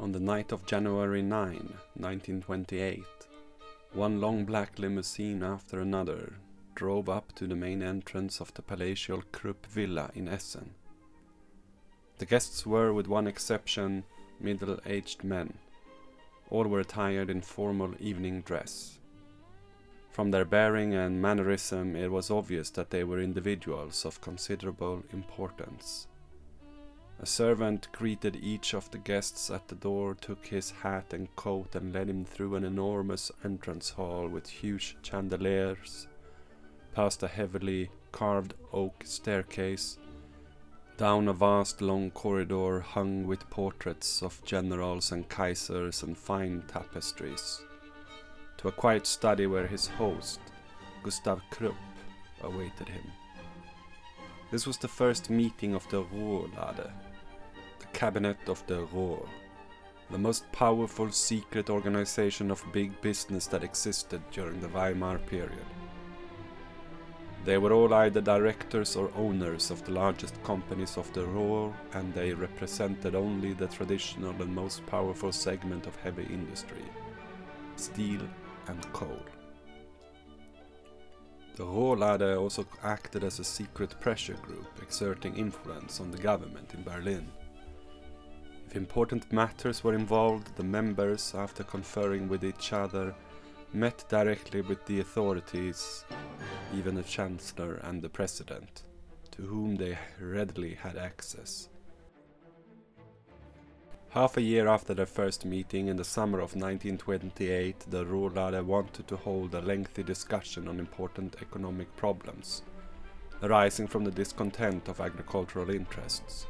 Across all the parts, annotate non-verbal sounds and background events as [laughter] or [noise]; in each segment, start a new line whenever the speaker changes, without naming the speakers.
On the night of January 9, 1928, one long black limousine after another drove up to the main entrance of the palatial Krupp Villa in Essen. The guests were, with one exception, middle aged men. All were attired in formal evening dress. From their bearing and mannerism, it was obvious that they were individuals of considerable importance. A servant greeted each of the guests at the door, took his hat and coat, and led him through an enormous entrance hall with huge chandeliers, past a heavily carved oak staircase, down a vast long corridor hung with portraits of generals and kaisers and fine tapestries, to a quiet study where his host, Gustav Krupp, awaited him. This was the first meeting of the Ruhrlade, the Cabinet of the Ruhr, the most powerful secret organization of big business that existed during the Weimar period. They were all either directors or owners of the largest companies of the Ruhr, and they represented only the traditional and most powerful segment of heavy industry steel and coal. The Ruhrlade also acted as a secret pressure group, exerting influence on the government in Berlin. If important matters were involved, the members, after conferring with each other, met directly with the authorities, even the Chancellor and the President, to whom they readily had access. Half a year after their first meeting in the summer of 1928, the Ruhrlade wanted to hold a lengthy discussion on important economic problems arising from the discontent of agricultural interests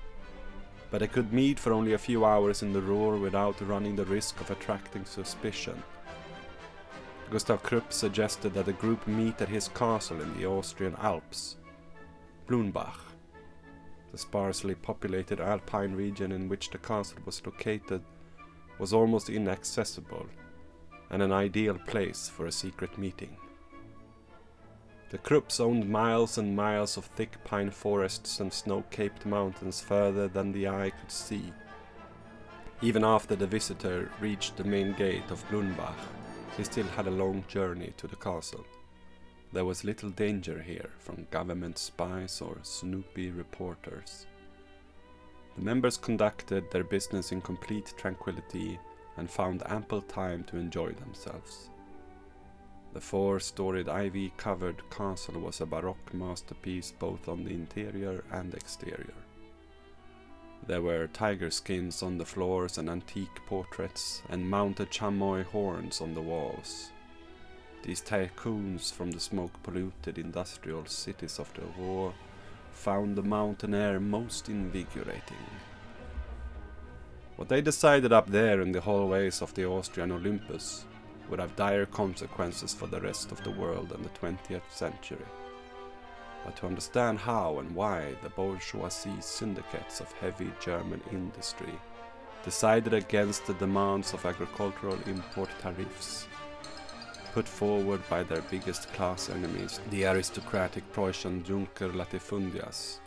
but they could meet for only a few hours in the Ruhr without running the risk of attracting suspicion. Gustav Krupp suggested that the group meet at his castle in the Austrian Alps, Blühnbach, the sparsely populated alpine region in which the castle was located was almost inaccessible and an ideal place for a secret meeting. The Krupps owned miles and miles of thick pine forests and snow-capped mountains further than the eye could see. Even after the visitor reached the main gate of Blühnbach, he still had a long journey to the castle. There was little danger here from government spies or snoopy reporters. The members conducted their business in complete tranquility and found ample time to enjoy themselves. The four-storied ivy-covered castle was a baroque masterpiece both on the interior and exterior. There were tiger skins on the floors and antique portraits and mounted chamois horns on the walls. These tycoons from the smoke-polluted industrial cities of the war found the mountain air most invigorating. What they decided up there in the hallways of the Austrian Olympus would have dire consequences for the rest of the world in the 20th century. But to understand how and why the bourgeoisie syndicates of heavy German industry decided against the demands of agricultural import tariffs put forward by their biggest class enemies, the aristocratic Prussian Junker Latifundias,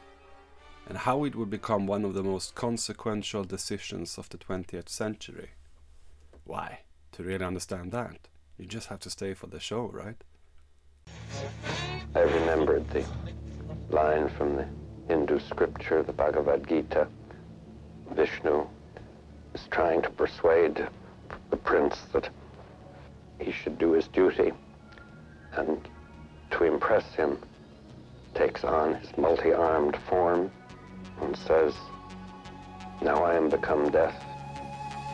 and how it would become one of the most consequential decisions of the 20th century. Why? to really understand that. You just have to stay for the show, right?
I remembered the line from the Hindu scripture, the Bhagavad Gita. Vishnu is trying to persuade the prince that he should do his duty and to impress him takes on his multi-armed form and says, Now I am become death,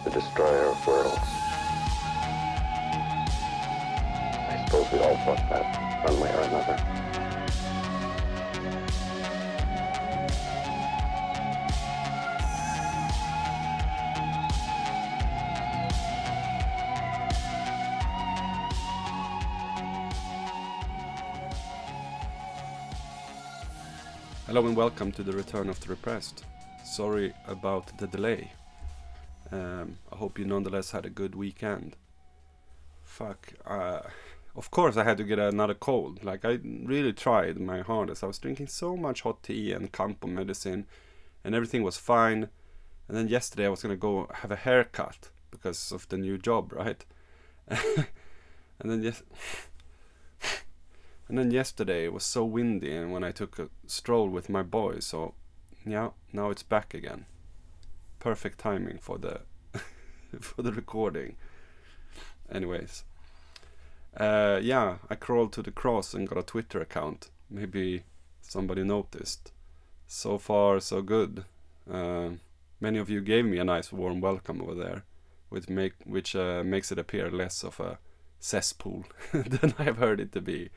the destroyer of worlds. I suppose we all thought that one way or another.
Hello and welcome to the Return of the Repressed. Sorry about the delay. Um, I hope you nonetheless had a good weekend. Fuck. Uh, of course, I had to get another cold. Like, I really tried my hardest. I was drinking so much hot tea and Kampo medicine, and everything was fine. And then yesterday, I was gonna go have a haircut because of the new job, right? [laughs] and then yes. [laughs] And then yesterday it was so windy, and when I took a stroll with my boys, so yeah, now it's back again. Perfect timing for the [laughs] for the recording. Anyways, uh, yeah, I crawled to the cross and got a Twitter account. Maybe somebody noticed. So far, so good. Uh, many of you gave me a nice warm welcome over there, which make which uh, makes it appear less of a cesspool [laughs] than I've heard it to be.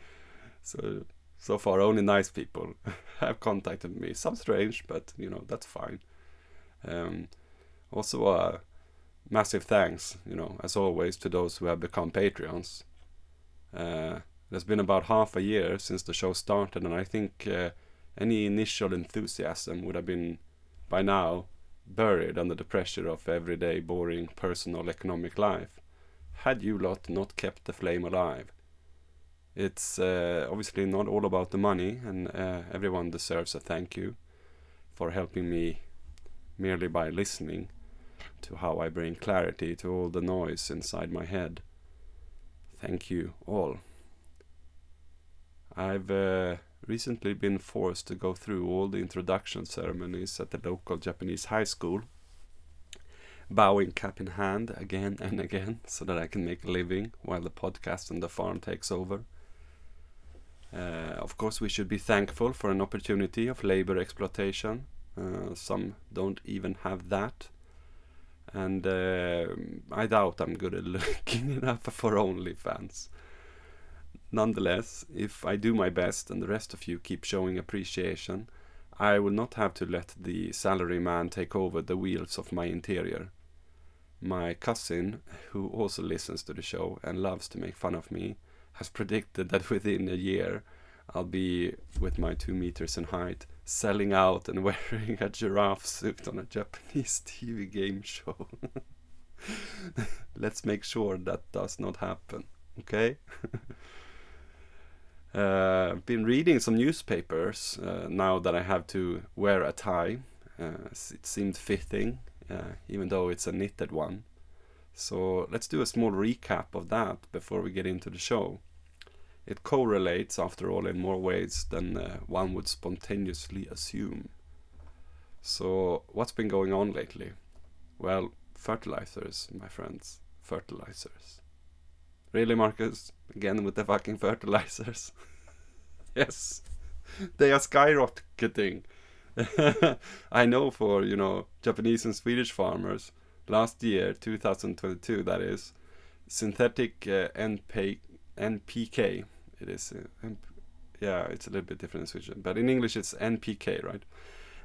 So so far, only nice people [laughs] have contacted me. Some strange, but you know that's fine. Um, also, uh, massive thanks, you know, as always, to those who have become Patreons. Uh, it's been about half a year since the show started, and I think uh, any initial enthusiasm would have been by now buried under the pressure of everyday boring personal economic life had you lot not kept the flame alive. It's uh, obviously not all about the money, and uh, everyone deserves a thank you for helping me merely by listening to how I bring clarity to all the noise inside my head. Thank you all. I've uh, recently been forced to go through all the introduction ceremonies at the local Japanese high school, bowing cap in hand again and again [laughs] so that I can make a living while the podcast and the farm takes over. Uh, of course, we should be thankful for an opportunity of labor exploitation. Uh, some don't even have that. And uh, I doubt I'm good at [laughs] looking enough for OnlyFans. Nonetheless, if I do my best and the rest of you keep showing appreciation, I will not have to let the salary man take over the wheels of my interior. My cousin, who also listens to the show and loves to make fun of me, has predicted that [laughs] within a year I'll be with my two meters in height, selling out and [laughs] wearing a giraffe suit on a Japanese [laughs] TV game show. [laughs] Let's make sure that does not happen, okay? uh, been reading some newspapers uh, now that I have to wear a tie. Uh, it seemed fitting, uh, even though it's a knitted one. So let's do a small recap of that before we get into the show. It correlates, after all, in more ways than uh, one would spontaneously assume. So, what's been going on lately? Well, fertilizers, my friends. Fertilizers. Really, Marcus? Again with the fucking fertilizers? [laughs] yes. They are skyrocketing. [laughs] I know for, you know, Japanese and Swedish farmers, last year, 2022, that is, synthetic uh, NP NPK. It is, uh, yeah, it's a little bit different in Swedish, but in English it's NPK, right?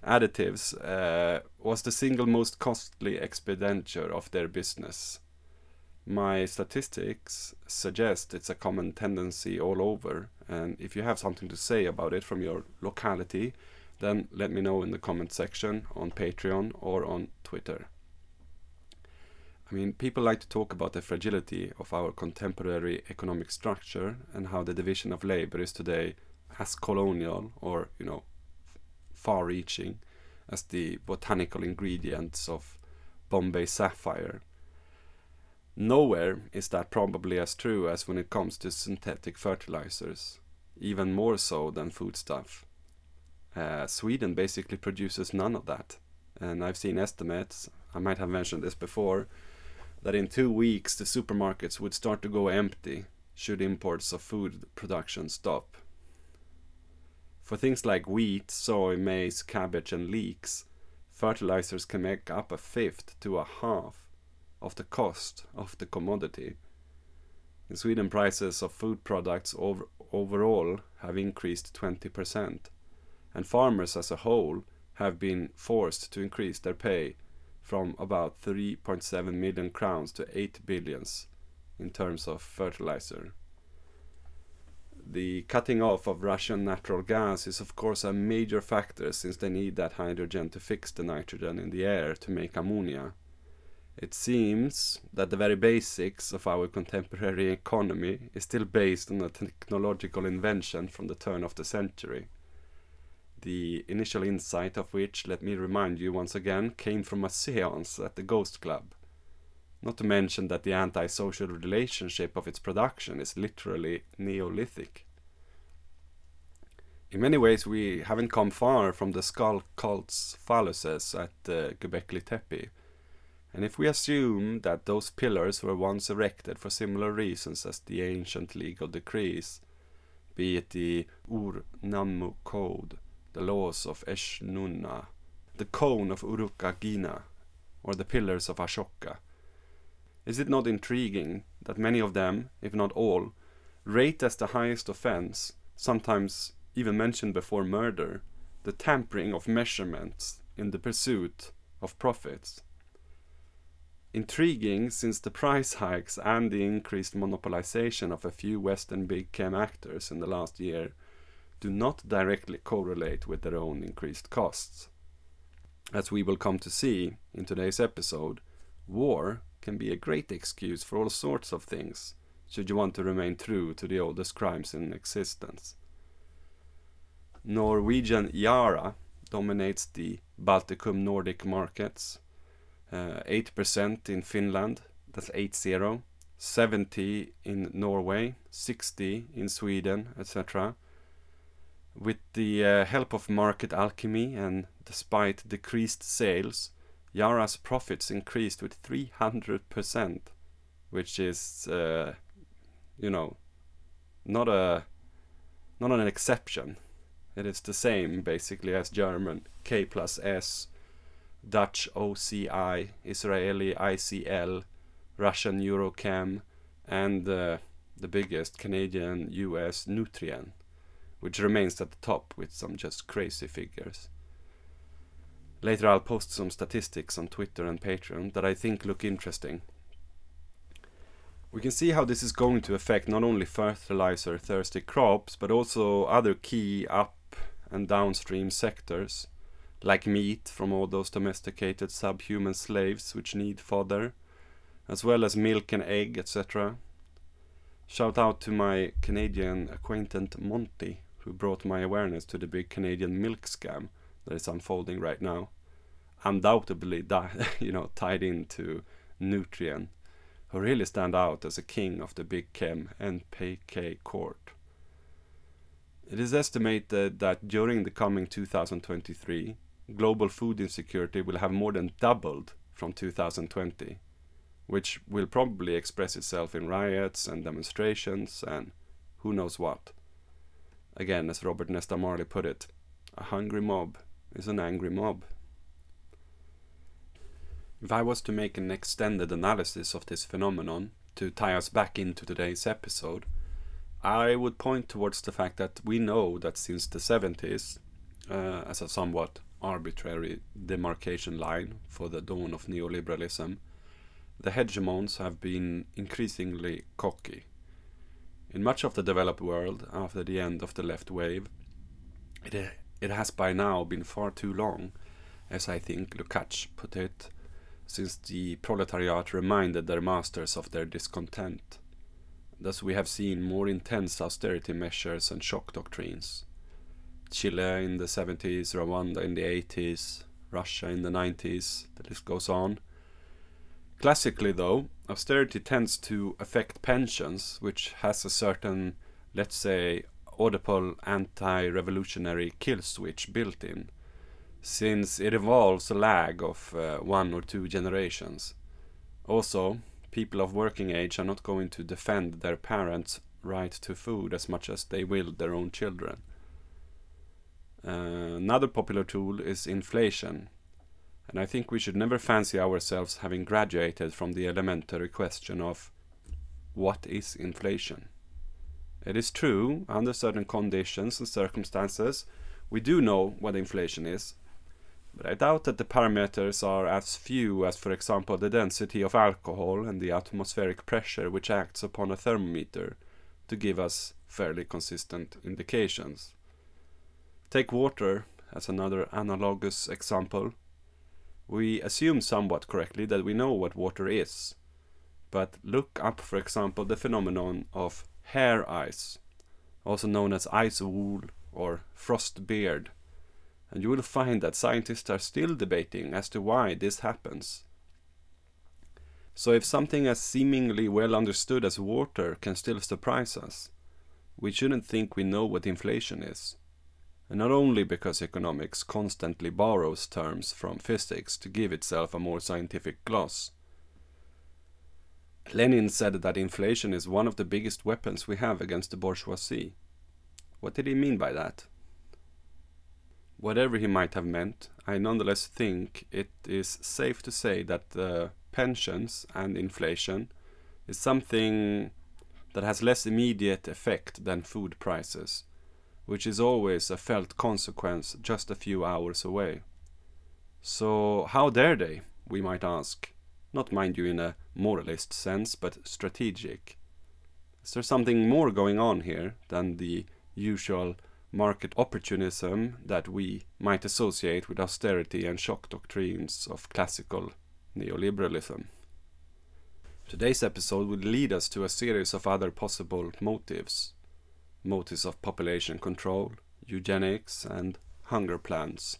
Additives uh, was the single most costly expenditure of their business. My statistics suggest it's a common tendency all over, and if you have something to say about it from your locality, then let me know in the comment section on Patreon or on Twitter. I mean, people like to talk about the fragility of our contemporary economic structure and how the division of labor is today as colonial or, you know, far reaching as the botanical ingredients of Bombay sapphire. Nowhere is that probably as true as when it comes to synthetic fertilizers, even more so than foodstuff. Uh, Sweden basically produces none of that, and I've seen estimates, I might have mentioned this before, that in two weeks the supermarkets would start to go empty should imports of food production stop. For things like wheat, soy, maize, cabbage, and leeks, fertilizers can make up a fifth to a half of the cost of the commodity. In Sweden, prices of food products over, overall have increased 20%, and farmers as a whole have been forced to increase their pay from about 3.7 million crowns to 8 billions in terms of fertilizer. The cutting off of Russian natural gas is, of course, a major factor since they need that hydrogen to fix the nitrogen in the air to make ammonia. It seems that the very basics of our contemporary economy is still based on a technological invention from the turn of the century. The initial insight of which, let me remind you once again, came from a seance at the Ghost Club. Not to mention that the antisocial relationship of its production is literally Neolithic. In many ways, we haven't come far from the skull cult's phalluses at uh, Göbekli Tepe. And if we assume that those pillars were once erected for similar reasons as the ancient legal decrees, be it the Ur Nammu Code, the laws of Eshnunna, the cone of Urukagina, or the pillars of Ashoka, is it not intriguing that many of them, if not all, rate as the highest offense, sometimes even mentioned before murder, the tampering of measurements in the pursuit of profits? Intriguing since the price hikes and the increased monopolization of a few Western big chem actors in the last year do not directly correlate with their own increased costs. As we will come to see in today's episode, war can be a great excuse for all sorts of things, should you want to remain true to the oldest crimes in existence. Norwegian Yara dominates the Balticum Nordic markets. Uh, 8% in Finland, that's 8-0. 70 in Norway, 60 in Sweden, etc. With the uh, help of market alchemy and despite decreased sales, Yara's profits increased with 300%, which is, uh, you know, not a not an exception. It is the same basically as German K plus S, Dutch OCI, Israeli ICL, Russian Eurochem, and uh, the biggest Canadian US Nutrien, which remains at the top with some just crazy figures. Later I'll post some statistics on Twitter and Patreon that I think look interesting. We can see how this is going to affect not only fertilizer thirsty crops, but also other key up and downstream sectors, like meat from all those domesticated subhuman slaves which need fodder, as well as milk and egg, etc. Shout out to my Canadian acquaintance Monty, who brought my awareness to the big Canadian milk scam that is unfolding right now, undoubtedly [laughs] you know tied into Nutrien, who really stand out as a king of the big chem NPK court. It is estimated that during the coming 2023, global food insecurity will have more than doubled from 2020, which will probably express itself in riots and demonstrations and who knows what. Again, as Robert Nesta Marley put it, a hungry mob is an angry mob. If I was to make an extended analysis of this phenomenon to tie us back into today's episode, I would point towards the fact that we know that since the 70s, uh, as a somewhat arbitrary demarcation line for the dawn of neoliberalism, the hegemons have been increasingly cocky. In much of the developed world, after the end of the left wave, it uh, it has by now been far too long, as I think Lukács put it, since the proletariat reminded their masters of their discontent. Thus, we have seen more intense austerity measures and shock doctrines. Chile in the 70s, Rwanda in the 80s, Russia in the 90s, the list goes on. Classically, though, austerity tends to affect pensions, which has a certain, let's say, audible anti-revolutionary kill switch built in, since it involves a lag of uh, one or two generations. Also, people of working age are not going to defend their parents' right to food as much as they will their own children. Uh, another popular tool is inflation, and I think we should never fancy ourselves having graduated from the elementary question of what is inflation? It is true, under certain conditions and circumstances, we do know what inflation is, but I doubt that the parameters are as few as, for example, the density of alcohol and the atmospheric pressure which acts upon a thermometer, to give us fairly consistent indications. Take water as another analogous example. We assume somewhat correctly that we know what water is, but look up, for example, the phenomenon of hair ice, also known as ice wool or frost beard, and you will find that scientists are still debating as to why this happens. So, if something as seemingly well understood as water can still surprise us, we shouldn't think we know what inflation is. And not only because economics constantly borrows terms from physics to give itself a more scientific gloss. Lenin said that inflation is one of the biggest weapons we have against the bourgeoisie. What did he mean by that? Whatever he might have meant, I nonetheless think it is safe to say that the pensions and inflation is something that has less immediate effect than food prices, which is always a felt consequence just a few hours away. So, how dare they, we might ask? Not, mind you, in a moralist sense, but strategic. Is there something more going on here than the usual market opportunism that we might associate with austerity and shock doctrines of classical neoliberalism. Today's episode will lead us to a series of other possible motives motives of population control, eugenics, and hunger plans.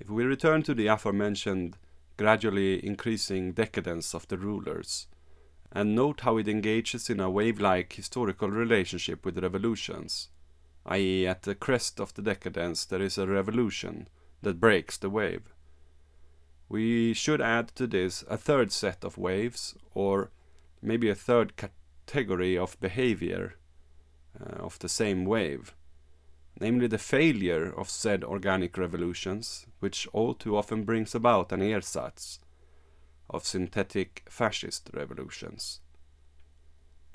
If we return to the aforementioned gradually increasing decadence of the rulers, and note how it engages in a wave like historical relationship with revolutions, i.e., at the crest of the decadence there is a revolution that breaks the wave. We should add to this a third set of waves, or maybe a third category of behavior uh, of the same wave, namely the failure of said organic revolutions, which all too often brings about an ersatz of synthetic fascist revolutions.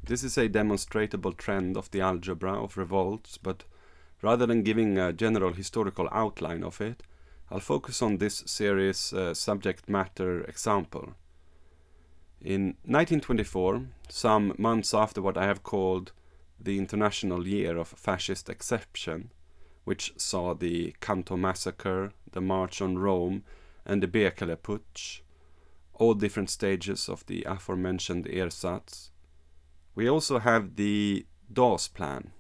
This is a demonstrable trend of the algebra of revolts, but rather than giving a general historical outline of it, I'll focus on this series uh, subject matter example. In 1924, some months after what I have called the International Year of Fascist Exception, which saw the Kanto Massacre, the March on Rome, and the Bekele Putsch, all different stages of the aforementioned ersatz. We also have the Dawes Plan,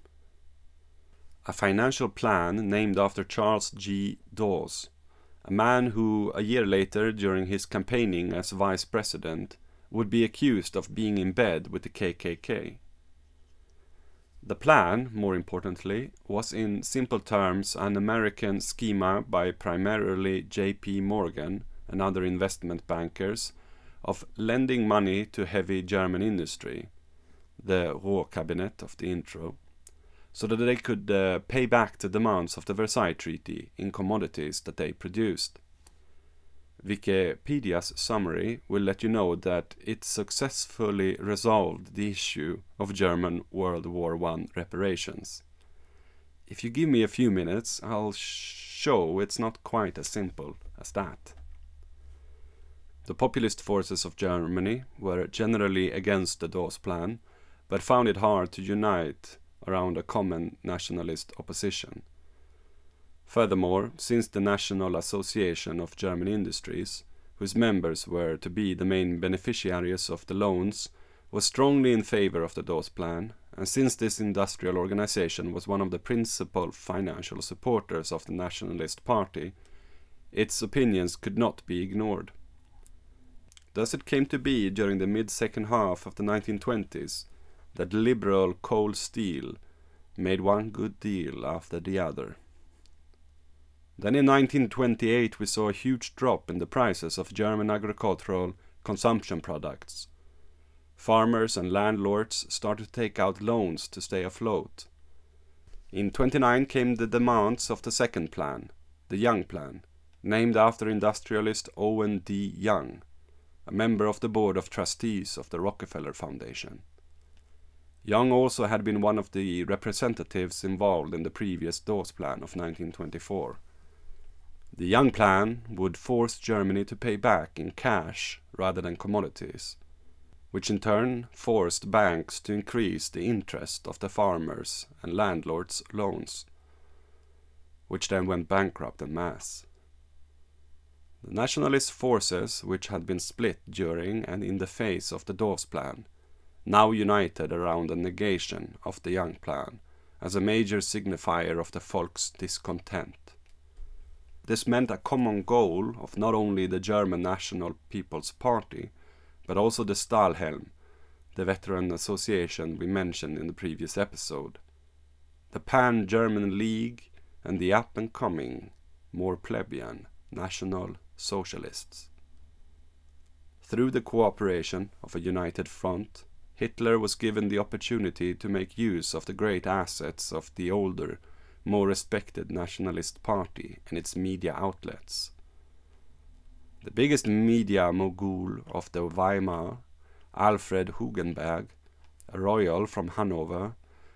a financial plan named after Charles G. Dawes, a man who, a year later, during his campaigning as vice president, would be accused of being in bed with the KKK. The plan, more importantly, was in simple terms an American schema by primarily J.P. Morgan and other investment bankers of lending money to heavy German industry, the Ruhr cabinet of the intro, so that they could uh, pay back the demands of the Versailles Treaty in commodities that they produced. Wikipedia's summary will let you know that it successfully resolved the issue of German World War I reparations. If you give me a few minutes, I'll show it's not quite as simple as that. The populist forces of Germany were generally against the Dawes Plan, but found it hard to unite around a common nationalist opposition. Furthermore, since the National Association of German Industries, whose members were to be the main beneficiaries of the loans, was strongly in favor of the Dawes Plan, and since this industrial organization was one of the principal financial supporters of the Nationalist Party, its opinions could not be ignored. Thus it came to be during the mid second half of the 1920s that liberal cold steel made one good deal after the other. Then in 1928 we saw a huge drop in the prices of German agricultural consumption products. Farmers and landlords started to take out loans to stay afloat. In 29 came the demands of the second plan, the Young Plan, named after industrialist Owen D. Young, a member of the board of trustees of the Rockefeller Foundation. Young also had been one of the representatives involved in the previous Dawes Plan of 1924. The Young Plan would force Germany to pay back in cash rather than commodities. which in turn forced banks to increase the interest of the farmers and landlords' loans, which then went bankrupt en masse. The nationalist forces, which had been split during and in the face of the Dawes Plan, now united around the negation of the Young Plan as a major signifier of the folk's discontent. This meant a common goal of not only the German National People's Party, but also the Stahlhelm, the veteran association we mentioned in the previous episode, the Pan German League, and the up and coming, more plebeian National Socialists. Through the cooperation of a united front, Hitler was given the opportunity to make use of the great assets of the older, more respected Nationalist Party and its media outlets. The biggest media mogul of the Weimar, Alfred Hugenberg, a royal from Hanover,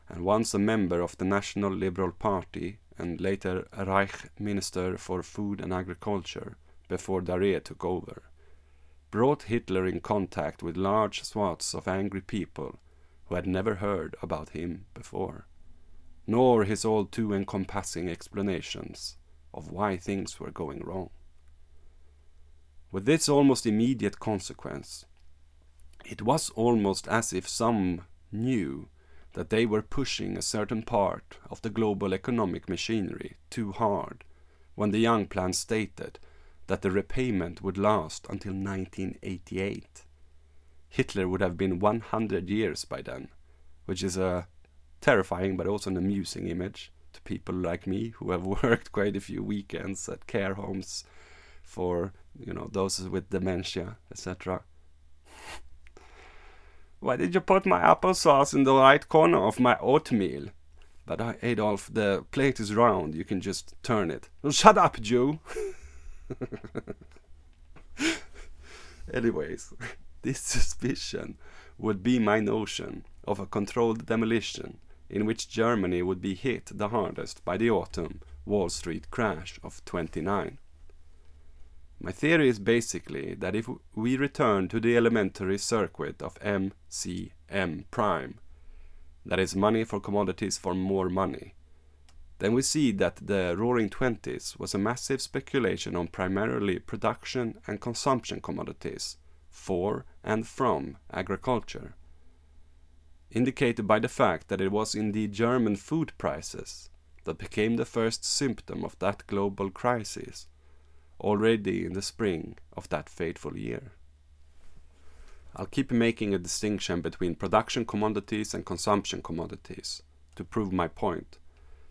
and once a member of the National Liberal Party and later Reich Minister for Food and Agriculture before Darré took over brought Hitler in contact with large swaths of angry people who had never heard about him before, nor his all too encompassing explanations of why things were going wrong. With this almost immediate consequence, it was almost as if some knew that they were pushing a certain part of the global economic machinery too hard when the Young Plan stated that the repayment would last until 1988. Hitler would have been 100 years by then, which is a terrifying but also an amusing image to people like me who have [laughs] worked quite a few weekends at care homes for you know those with dementia, etc. Why did you put my applesauce in the right corner of my oatmeal? But uh, Adolf, the plate is round. You can just turn it. shut up, Jew. [laughs] Anyways, [laughs] this suspicion would be my notion of a controlled demolition in which Germany would be hit the hardest by the autumn Wall Street crash of 29. My theory is basically that if we return to the elementary circuit of MCM prime, that is money for commodities for more money, then we see that the Roaring Twenties was a massive speculation on primarily production and consumption commodities for and from agriculture, indicated by the fact that it was indeed German food prices that became the first symptom of that global crisis already in the spring of that fateful year. I'll keep making a distinction between production commodities and consumption commodities to prove my point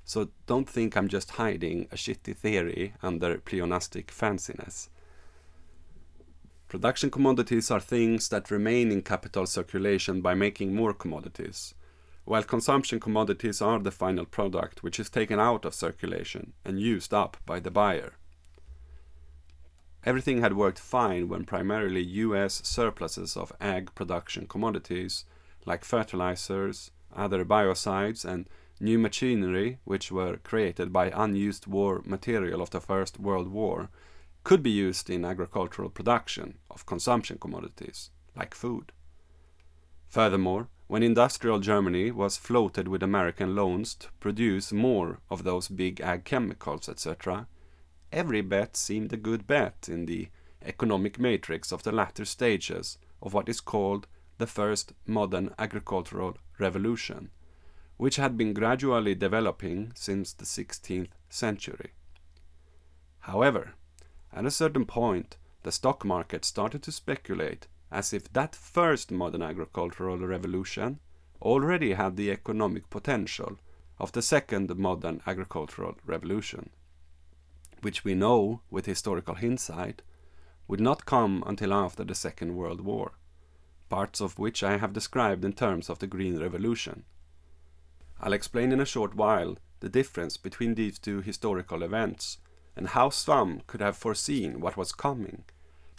so don't think I'm just hiding a shitty theory under pleonastic fanciness. Production commodities are things that remain in capital circulation by making more commodities, while consumption commodities are the final product which is taken out of circulation and used up by the buyer. Everything had worked fine when primarily US surpluses of ag production commodities, like fertilizers, other biocides, and New machinery, which were created by unused war material of the First World War, could be used in agricultural production of consumption commodities, like food. Furthermore, when industrial Germany was floated with American loans to produce more of those big ag chemicals, etc., every bet seemed a good bet in the economic matrix of the latter stages of what is called the first modern agricultural revolution which had been gradually developing since the 16th century. However, at a certain point, the stock market started to speculate as if that first modern agricultural revolution already had the economic potential of the second modern agricultural revolution, which we know with historical hindsight would not come until after the Second World War, parts of which I have described in terms of the Green Revolution. I'll explain in a short while the difference between these two historical events and how some could have foreseen what was coming,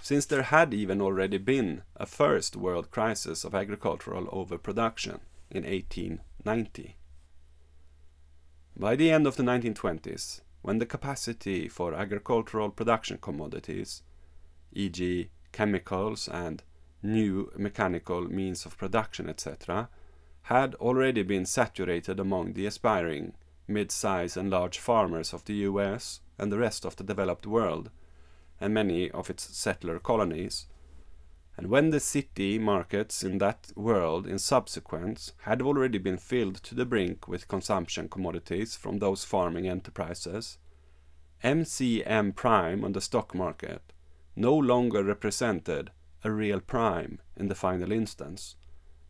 since there had even already been a first world crisis of agricultural overproduction in 1890. By the end of the 1920s, when the capacity for agricultural production commodities, e.g., chemicals and new mechanical means of production, etc., had already been saturated among the aspiring mid-size and large farmers of the US and the rest of the developed world, and many of its settler colonies. And when the city markets in that world in subsequence had already been filled to the brink with consumption commodities from those farming enterprises, MCM prime on the stock market no longer represented a real prime in the final instance,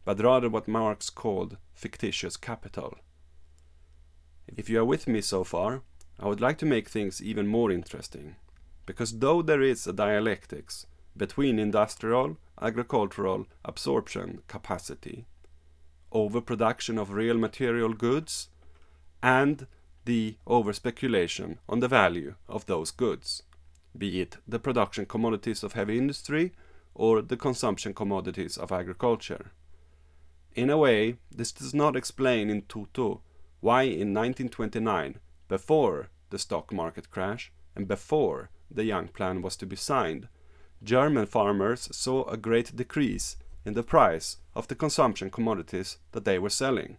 but rather what Marx called fictitious capital. If you are with me so far, I would like to make things even more interesting, because though there is a dialectics between industrial, agricultural absorption capacity, overproduction of real material goods, and the overspeculation on the value of those goods, be it the production commodities of heavy industry or the consumption commodities of agriculture. In a way, this does not explain in toto why in 1929, before the stock market crash and before the Young Plan was to be signed, German farmers saw a great decrease in the price of the consumption commodities that they were selling.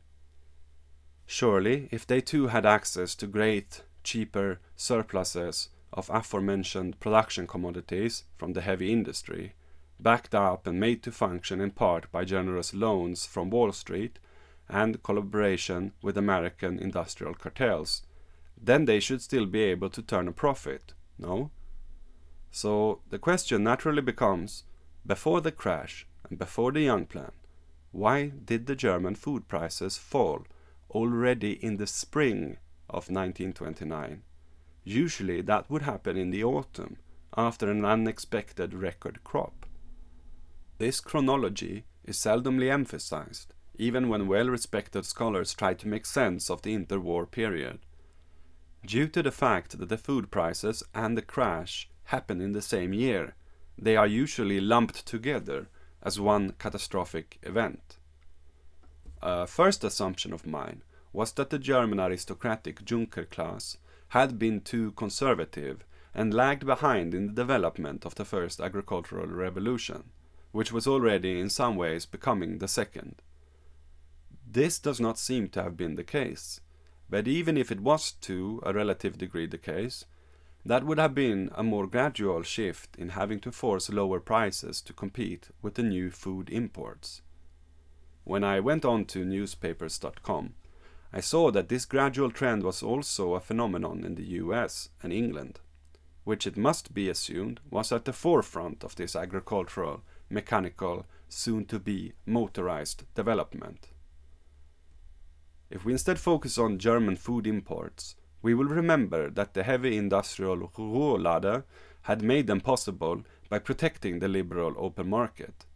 Surely, if they too had access to great, cheaper surpluses of aforementioned production commodities from the heavy industry, backed up and made to function in part by generous loans from Wall Street and collaboration with American industrial cartels, then they should still be able to turn a profit, no? So the question naturally becomes before the crash and before the Young Plan, why did the German food prices fall already in the spring of 1929? Usually that would happen in the autumn after an unexpected record crop. This chronology is seldomly emphasized, even when well respected scholars try to make sense of the interwar period. Due to the fact that the food prices and the crash happen in the same year, they are usually lumped together as one catastrophic event. A first assumption of mine was that the German aristocratic Junker class had been too conservative and lagged behind in the development of the first agricultural revolution, which was already in some ways becoming the second. This does not seem to have been the case, but even if it was to a relative degree the case, that would have been a more gradual shift in having to force lower prices to compete with the new food imports. When I went on to newspapers.com, I saw that this gradual trend was also a phenomenon in the US and England, which it must be assumed was at the forefront of this agricultural, mechanical, soon to be motorized development. If we instead focus on German food imports, we will remember that the heavy industrial Ruhrlade had made them possible by protecting the liberal open market.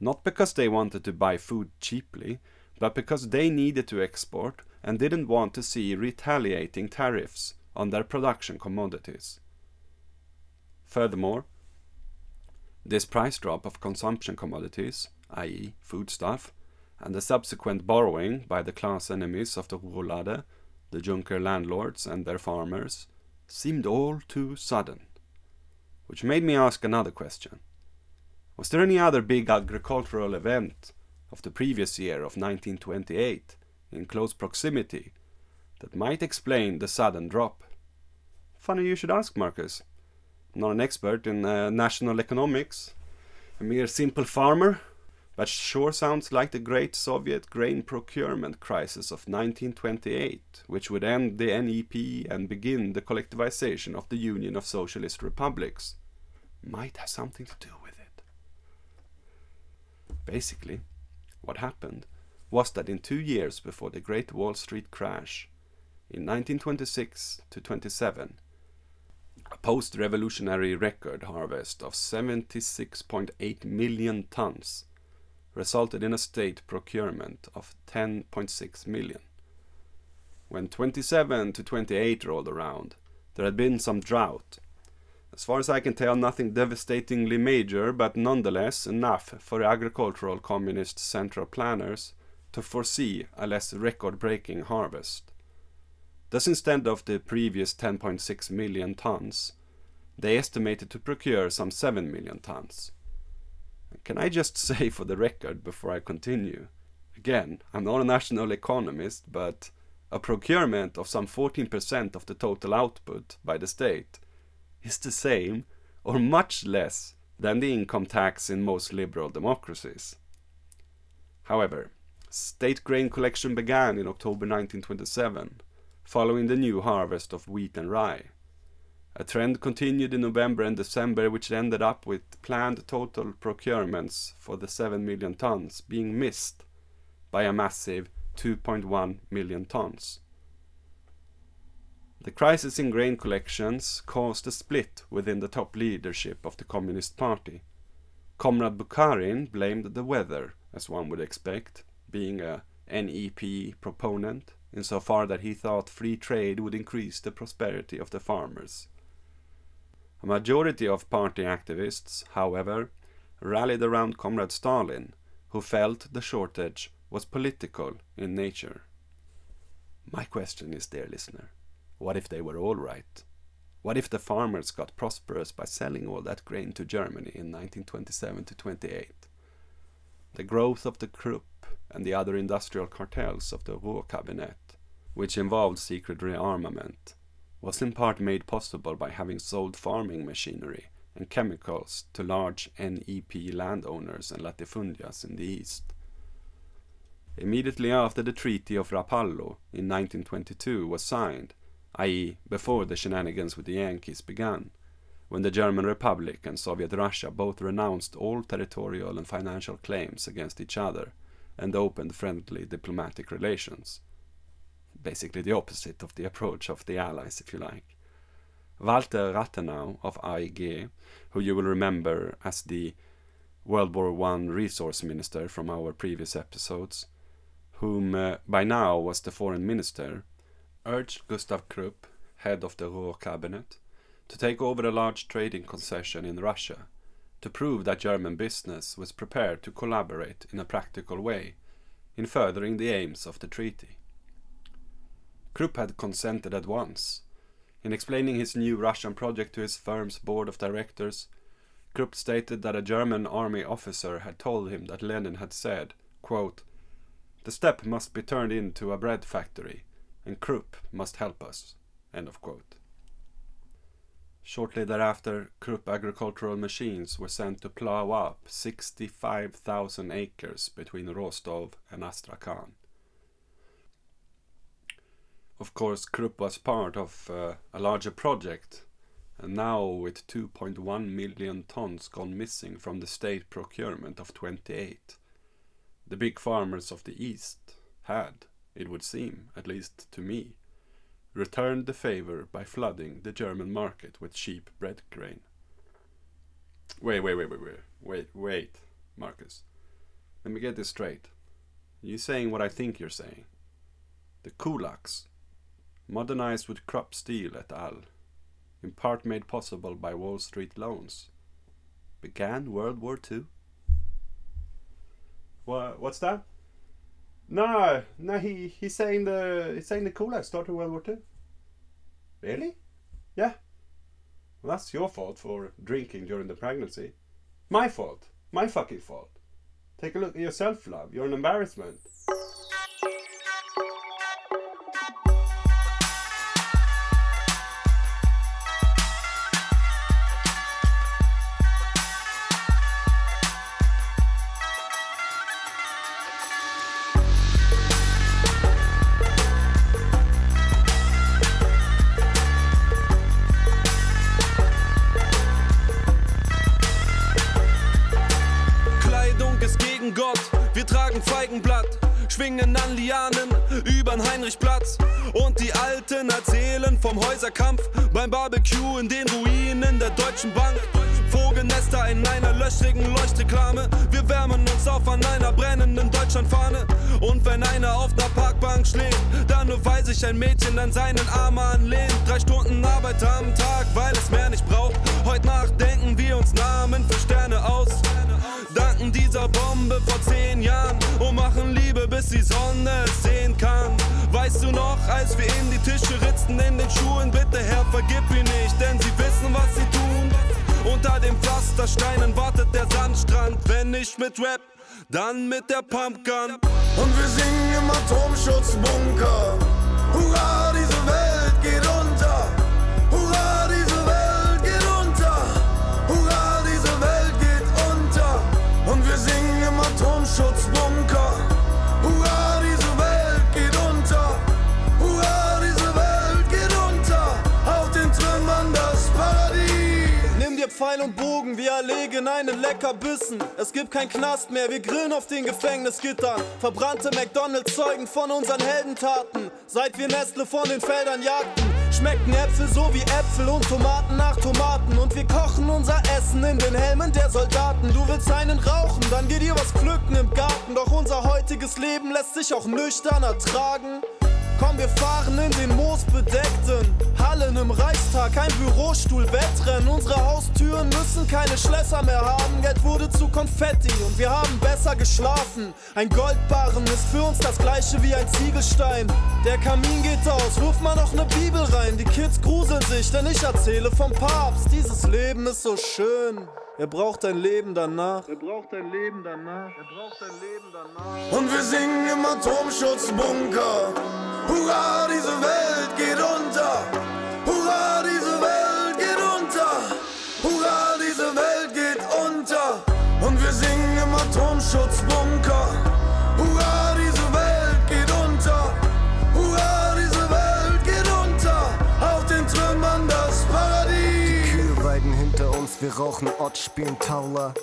Not because they wanted to buy food cheaply, but because they needed to export and didn't want to see retaliating tariffs on their production commodities. Furthermore, this price drop of consumption commodities, i.e., foodstuff, and the subsequent borrowing by the class enemies of the Ruhrlade, the Junker landlords and their farmers, seemed all too sudden. Which made me ask another question. Was there any other big agricultural event of the previous year of 1928 in close proximity that might explain the sudden drop? Funny you should ask, Marcus. not an expert in uh, national economics, a mere simple farmer but sure sounds like the great Soviet grain procurement crisis of 1928, which would end the NEP and begin the collectivization of the Union of Socialist Republics. Might have something to do with it. Basically, what happened was that in two years before the Great Wall Street crash, in 1926 to 27, a post revolutionary record harvest of 76.8 million tons resulted in a state procurement of 10.6 million. When 27 to 28 rolled around, there had been some drought. As far as I can tell, nothing devastatingly major, but nonetheless enough for agricultural communist central planners to foresee a less record breaking harvest. Thus, instead of the previous 10.6 million tons, they estimated to procure some 7 million tons. Can I just [laughs] say for the record before I continue? Again, I'm not a national economist, but a procurement of some 14% of the total output by the state is the same or much less than the income tax in most liberal democracies. However, state grain collection began in October 1927, following the new harvest of wheat and rye. A trend continued in November and December, which ended up with planned total procurements for the 7 million tons being missed by a massive 2.1 million tons. The crisis in grain collections caused a split within the top leadership of the Communist Party. Comrade Bukharin blamed the weather, as one would expect, being a NEP proponent, insofar that he thought free trade would increase the prosperity of the farmers. A majority of party activists, however, rallied around Comrade Stalin, who felt the shortage was political in nature. My question is, dear listener, what if they were all right? What if the farmers got prosperous by selling all that grain to Germany in 1927 to 28? The growth of the Krupp and the other industrial cartels of the Ruhr cabinet, which involved secret rearmament, was in part made possible by having sold farming machinery and chemicals to large NEP landowners and latifundias in the east. Immediately after the Treaty of Rapallo in 1922 was signed, i.e., before the shenanigans with the Yankees began, when the German Republic and Soviet Russia both renounced all territorial and financial claims against each other and opened friendly diplomatic relations. Basically, the opposite of the approach of the Allies, if you like. Walter Rathenau of AEG, who you will remember as the World War I resource minister from our previous episodes, whom uh, by now was the foreign minister, urged Gustav Krupp, head of the Ruhr cabinet, to take over a large trading concession in Russia to prove that German business was prepared to collaborate in a practical way in furthering the aims of the treaty. Krupp had consented at once. In explaining his new Russian project to his firm's board of directors, Krupp stated that a German army officer had told him that Lenin had said, quote, The steppe must be turned into a bread factory, and Krupp must help us. End of quote. Shortly thereafter, Krupp agricultural machines were sent to plow up 65,000 acres between Rostov and Astrakhan. Of course, Krupp was part of uh, a larger project, and now with 2.1 million tons gone missing from the state procurement of 28, the big farmers of the East had, it would seem, at least to me, returned the favor by flooding the German market with cheap bread grain. Wait, wait, wait, wait, wait, wait, wait, Marcus. Let me get this straight. You're saying what I think you're saying? The kulaks, modernized with Krupp steel et al., in part made possible by Wall Street loans, began World War II? What? What's that? No, no. He he's saying the he's saying the kulaks started World War Two. Really? Yeah. Well, that's your fault for drinking during the pregnancy. My fault. My fucking fault. Take a look at yourself, love. You're an embarrassment.
Vom Häuserkampf beim Barbecue in den Ruinen der Deutschen Bank. Vogelnester in einer löchrigen Leuchtreklame. Wir wärmen uns auf an einer brennenden Deutschlandfahne. Und wenn einer auf der Parkbank schläft, dann nur weil sich ein Mädchen an seinen Arm anlehnt. Drei Stunden Arbeit am Tag, weil es mehr nicht braucht. Heute Nacht denken wir uns Namen für Sterne aus. Danken dieser Bombe vor zehn Jahren und machen Liebe, bis die Sonne es sehen kann. Weißt du noch, als wir in die Tische ritzten in den Schuhen, bitte Herr, vergib ihn nicht, denn sie wissen, was sie tun. Unter den Pflastersteinen wartet der Sandstrand. Wenn nicht mit Rap, dann mit der Pumpgun.
Und wir singen im Atomschutzbunker. Hurra,
Pfeil und Bogen, wir erlegen einen Leckerbissen. Es gibt kein Knast mehr, wir grillen auf den Gefängnisgittern. Verbrannte McDonalds zeugen von unseren Heldentaten. Seit wir Nestle von den Feldern jagten, schmecken Äpfel so wie Äpfel und Tomaten nach Tomaten. Und wir kochen unser Essen in den Helmen der Soldaten. Du willst einen rauchen, dann geh dir was pflücken im Garten. Doch unser heutiges Leben lässt sich auch nüchtern ertragen. Komm, wir fahren in den moosbedeckten Hallen im Reichstag, ein Bürostuhl, Wettrennen. Unsere Haustüren müssen keine Schlösser mehr haben. Geld wurde zu Konfetti und wir haben besser geschlafen. Ein Goldbarren ist für uns das gleiche wie ein Ziegelstein. Der Kamin geht aus, wirf mal noch ne Bibel rein. Die Kids gruseln sich, denn ich erzähle vom Papst. Dieses Leben ist so schön. Er braucht ein Leben danach. Er braucht ein Leben danach. Er braucht ein Leben danach.
Und wir singen im Atomschutzbunker. Hurra, diese Welt geht unter. Hurra, diese Welt geht unter. Hurra, diese Welt geht unter. Und wir singen im Atomschutzbunker.
Wir rauchen Ott, spielen Taula.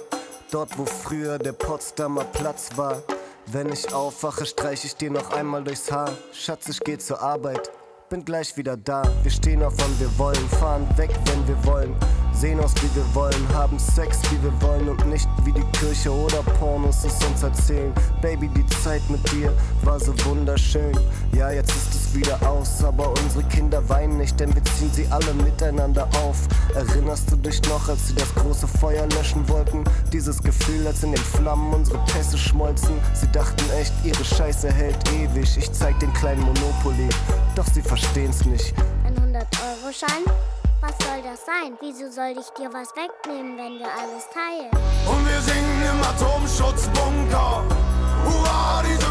Dort, wo früher der Potsdamer Platz war. Wenn ich aufwache, streich ich dir noch einmal durchs Haar. Schatz, ich geh zur Arbeit, bin gleich wieder da. Wir stehen auf, wann wir wollen, fahren weg, wenn wir wollen. Sehen aus, wie wir wollen, haben Sex, wie wir wollen und nicht wie die Kirche oder Pornos es uns erzählen. Baby, die Zeit mit dir war so wunderschön. Ja, jetzt ist es wieder aus, aber unsere Kinder weinen nicht, denn wir ziehen sie alle miteinander auf. Erinnerst du dich noch, als sie das große Feuer löschen wollten? Dieses Gefühl, als in den Flammen unsere Pässe schmolzen. Sie dachten echt, ihre Scheiße hält ewig. Ich zeig den kleinen Monopoly, doch sie verstehen's nicht.
Ein 100-Euro-Schein? Was soll das sein? Wieso soll ich dir was wegnehmen, wenn wir alles teilen?
Und wir singen im Atomschutzbunker. Hurra, diese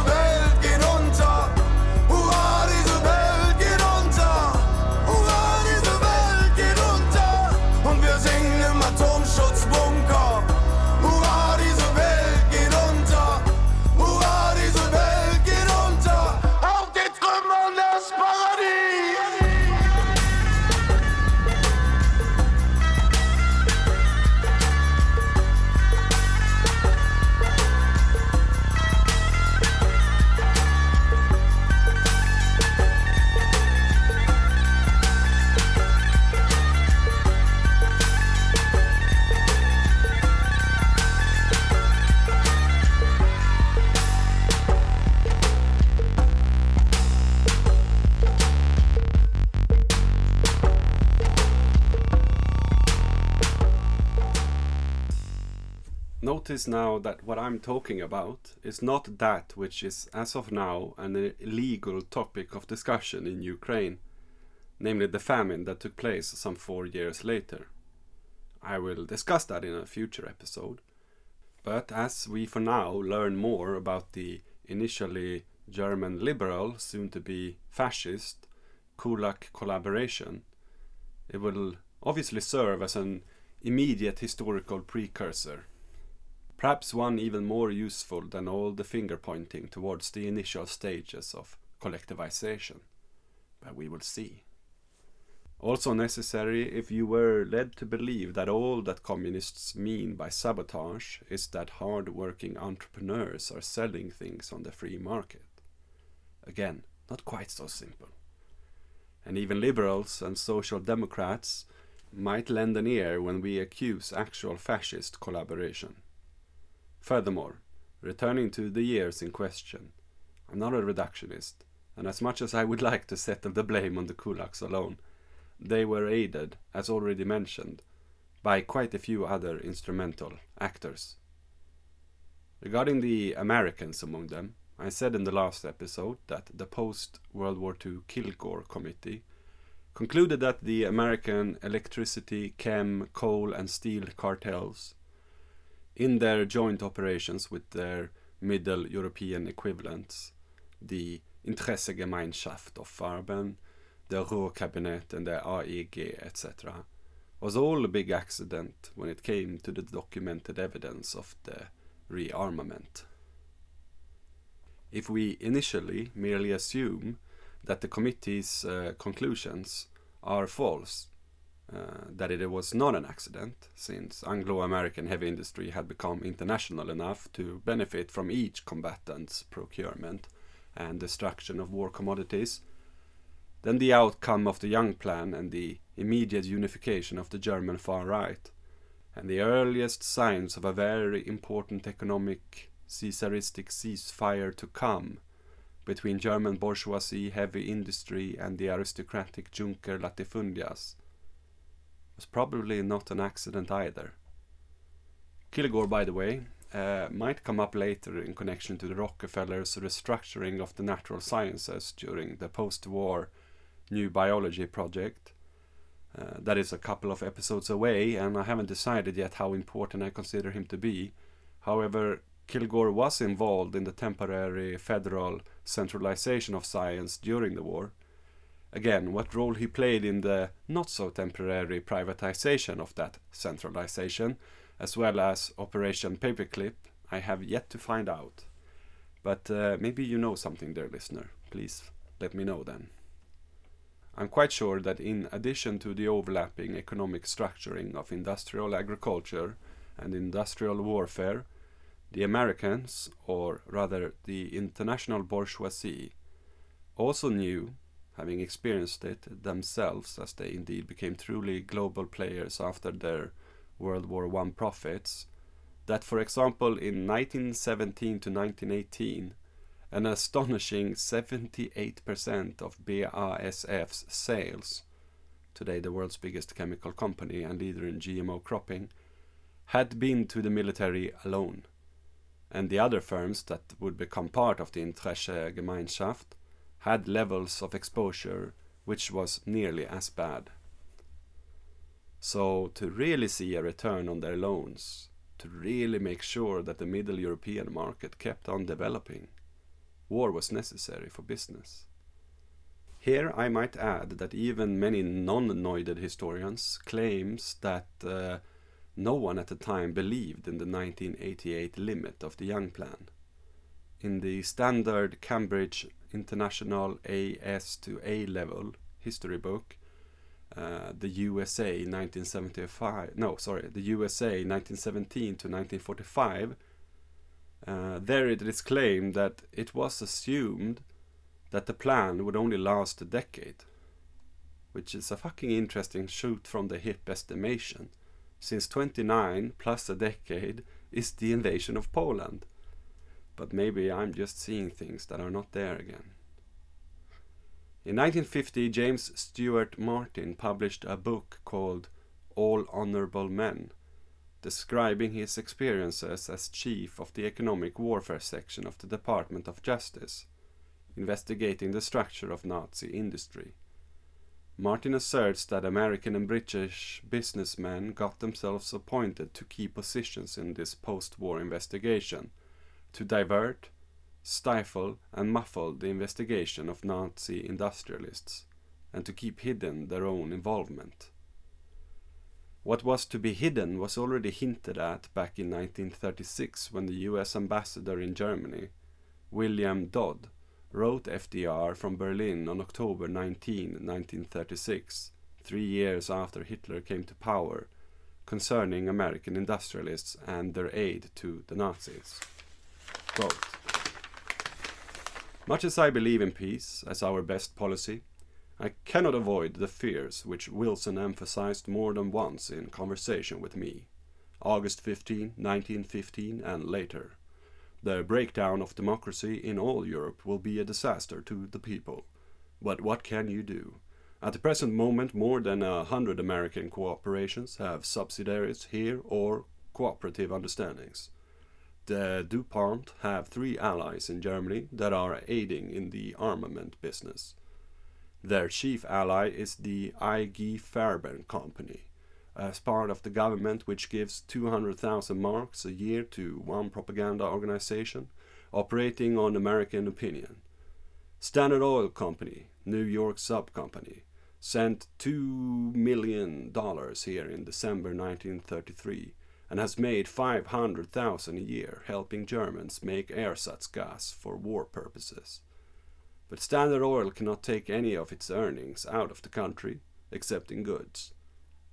Notice now that what I'm talking about is not that which is, as of now, an illegal topic of discussion in Ukraine, namely the famine that took place some four years later. I will discuss that in a future episode. But as we for now learn more about the initially German liberal, soon to be fascist, Kulak collaboration, it will obviously serve as an immediate historical precursor. Perhaps one even more useful than all the finger pointing towards the initial stages of collectivization. But we will see. Also necessary if you were led to believe that all that communists mean by sabotage is that hard working entrepreneurs are selling things on the free market. Again, not quite so simple. And even liberals and social democrats might lend an ear when we accuse actual fascist collaboration. Furthermore, returning to the years in question, I'm not a reductionist, and as much as I would [laughs] like to settle the blame on the kulaks alone, they were aided, as already mentioned, by quite a few other instrumental actors. Regarding the Americans among them, I said in the last episode that the post World War II Kilgore Committee concluded that the American electricity, chem, coal, and steel cartels, in their joint operations with their Middle European equivalents, the Interessengemeinschaft of Farben, the Ruhrkabinett, and the AEG, etc., was all a big accident when it came to the documented evidence of the rearmament. If we initially merely assume that the committee's uh, conclusions are false, uh, that it was not an accident, since Anglo American heavy industry had become international enough to benefit from each combatant's procurement and destruction of war commodities, then the outcome of the Young Plan and the immediate unification of the German far right, and the earliest signs of a very important economic Caesaristic ceasefire to come between German bourgeoisie, heavy industry, and the aristocratic Junker latifundias was probably not an accident either. Kilgore, by the way, uh, might come up later in connection to the Rockefellers' restructuring of the natural sciences during the post war New Biology project. Uh, that is a couple of episodes away, and I haven't decided yet how important I consider him to be. However, Kilgore was involved in the temporary federal centralization of science during the war. Again, what role he played in the not so temporary privatization of that centralization, as well as Operation Paperclip, I have yet to find out. But uh, maybe you know something, dear listener. Please let me know then. I'm quite sure that in addition to the overlapping economic structuring of industrial agriculture and industrial warfare, the Americans, or rather the international bourgeoisie, also knew, having experienced it themselves as they indeed became truly global players after their World War I profits, that for example in 1917 to 1918, an astonishing 78% of BASF's sales, today the world's biggest chemical company and leader in GMO cropping, had been to the military alone. And the other firms that would become part of the Interessengemeinschaft had levels of exposure which was nearly as bad. So, to really see a return on their loans, to really make sure that the Middle European market kept on developing, war was necessary for business. Here I might add that even many non-Neuded historians claims that uh, no one at the time believed in the 1988 limit of the Young Plan. In the standard Cambridge International AS to A level history book, uh, the USA 1975, no, sorry, the USA 1917 to 1945, uh, there it is claimed that it was assumed that the plan would only last a decade, which is a fucking interesting shoot from the hip estimation since 29 plus a decade is the invasion of Poland. But maybe I'm just seeing things that are not there again. In 1950, James Stewart Martin published a book called All Honorable Men, describing his experiences as chief of the economic warfare section of the Department of Justice, investigating the structure of Nazi industry. Martin asserts that American and British businessmen got themselves appointed to key positions in this post war investigation to divert, stifle, and muffle the investigation of Nazi industrialists, and to keep hidden their own involvement. What was to be hidden was already hinted at back in 1936 when the US ambassador in Germany, William Dodd, wrote FDR from Berlin on October 19, 1936, three years after Hitler came to power, concerning American industrialists and their aid to the Nazis. Quote, Much as I believe in peace as our best policy, I cannot avoid the fears which Wilson emphasized more than once in conversation with me, August 15, 1915, and later. The breakdown of democracy in all Europe will be a disaster to the people. But what can you do? At the present moment, more than a hundred American corporations have subsidiaries here or cooperative understandings. The DuPont have three allies in Germany that are aiding in the armament business. Their chief ally is the IG Farben Company, as part of the government which gives 200,000 marks a year to one propaganda organization operating on American opinion. Standard Oil Company, New York Sub Company, sent $2 million here in December 1933 and has made 500,000 a year helping Germans make ersatz gas for war purposes. But Standard Oil cannot take any of its earnings out of the country, except in goods.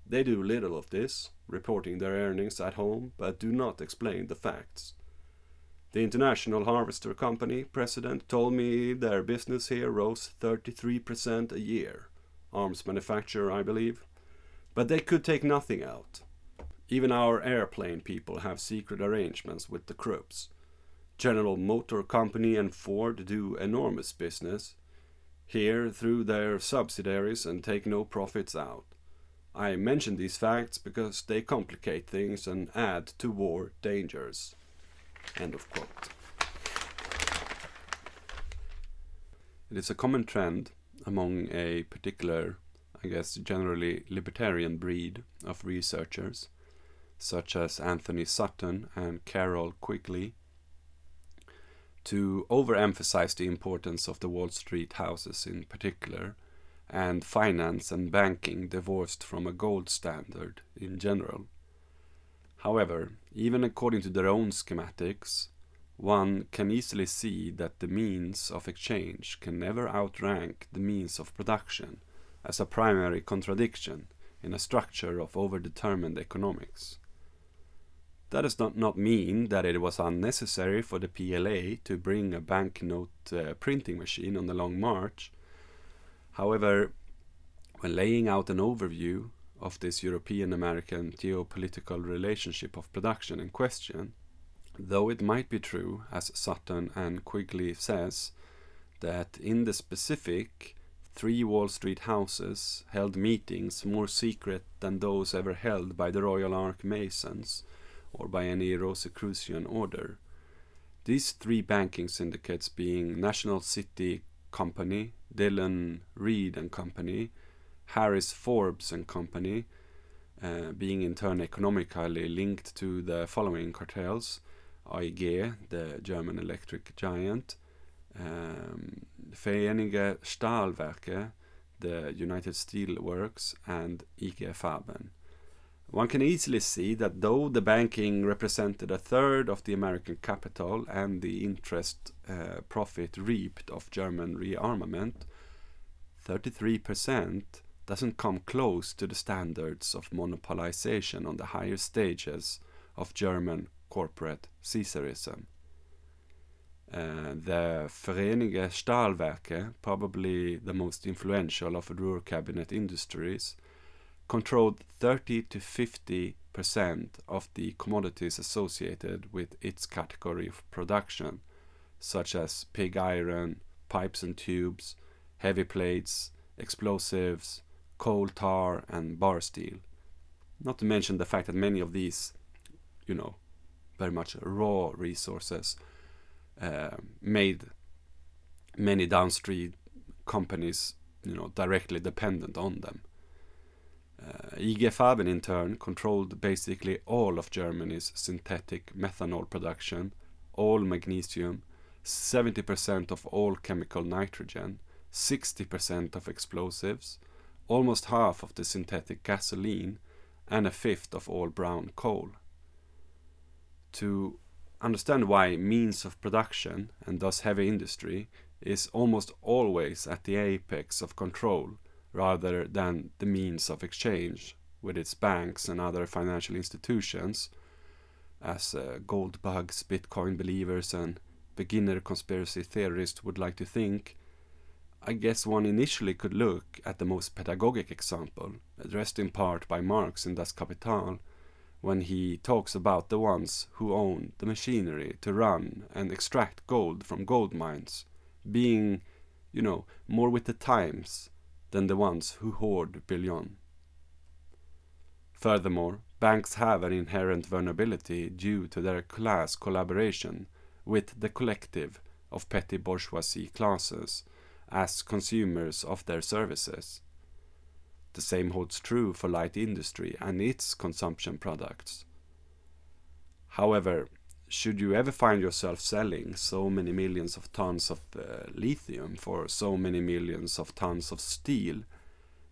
They do little of this, reporting their earnings at home, but do not explain the facts. The International Harvester Company president told me their business here rose 33% a year. Arms manufacturer, I believe. But they could take nothing out. Even our airplane people have secret arrangements with the Krupps. General Motor Company and Ford do enormous business here through their subsidiaries and take no profits out. I mention these facts because they complicate things and add to war dangers. End of quote. It is a common trend among a particular, I guess, generally libertarian breed of researchers, such as Anthony Sutton and Carroll Quigley, to overemphasize the importance of the Wall Street houses in particular, and finance and banking divorced from a gold standard in general. However, even according to their own schematics, one can easily see that the means of exchange can never outrank the means of production as a primary contradiction in a structure of overdetermined economics. That does not, not mean that it was unnecessary for the PLA to bring a banknote uh, printing machine on the Long March. However, when laying out an overview of this European American geopolitical relationship of production in question, though it might be true, as Sutton and Quigley says, that in the specific, three Wall Street houses held meetings more secret than those ever held by the Royal Ark Masons or by any Rosicrucian order. These three banking syndicates being National City Company, Dillon Read and Company, Harris Forbes and Company, uh, being in turn economically linked to the following cartels AEG, the German electric giant, um, Vereinigte Stahlwerke, the United Steel Works, and IG Farben. One can easily see that though the banking represented a third of the American capital and the interest uh, profit reaped of German rearmament, 33% doesn't come close to the standards of monopolization on the higher stages of German corporate Caesarism. Uh, the Vereinigte Stahlwerke, probably the most influential of Ruhr cabinet industries, controlled 30 to 50 percent of the commodities associated with its category of production, such as pig iron, pipes and tubes, heavy plates, explosives, coal tar, and bar steel. Not to mention the fact that many of these, you know, very much raw resources uh, made many downstream companies, you know, directly dependent on them. Uh, IG Farben in turn controlled basically all of Germany's synthetic methanol production, all magnesium, 70% of all chemical nitrogen, 60% of explosives, almost half of the synthetic gasoline, and a fifth of all brown coal. To understand why means of production, and thus heavy industry, is almost always at the apex of control rather than the means of exchange with its banks and other financial institutions, as uh, gold bugs, Bitcoin believers, and beginner conspiracy theorists would like to think, I guess one initially could look at the most pedagogic example, addressed in part by Marx in Das Kapital, when he talks about the ones who own the machinery to run and extract gold from gold mines, being, you know, more with the times than the ones who hoard bullion. Furthermore, banks have an inherent vulnerability due to their class collaboration with the collective of petty bourgeoisie classes as consumers of their services. The same holds true for light industry and its consumption products. However, should you ever find yourself selling so many millions of tons of uh, lithium for so many millions of tons of steel,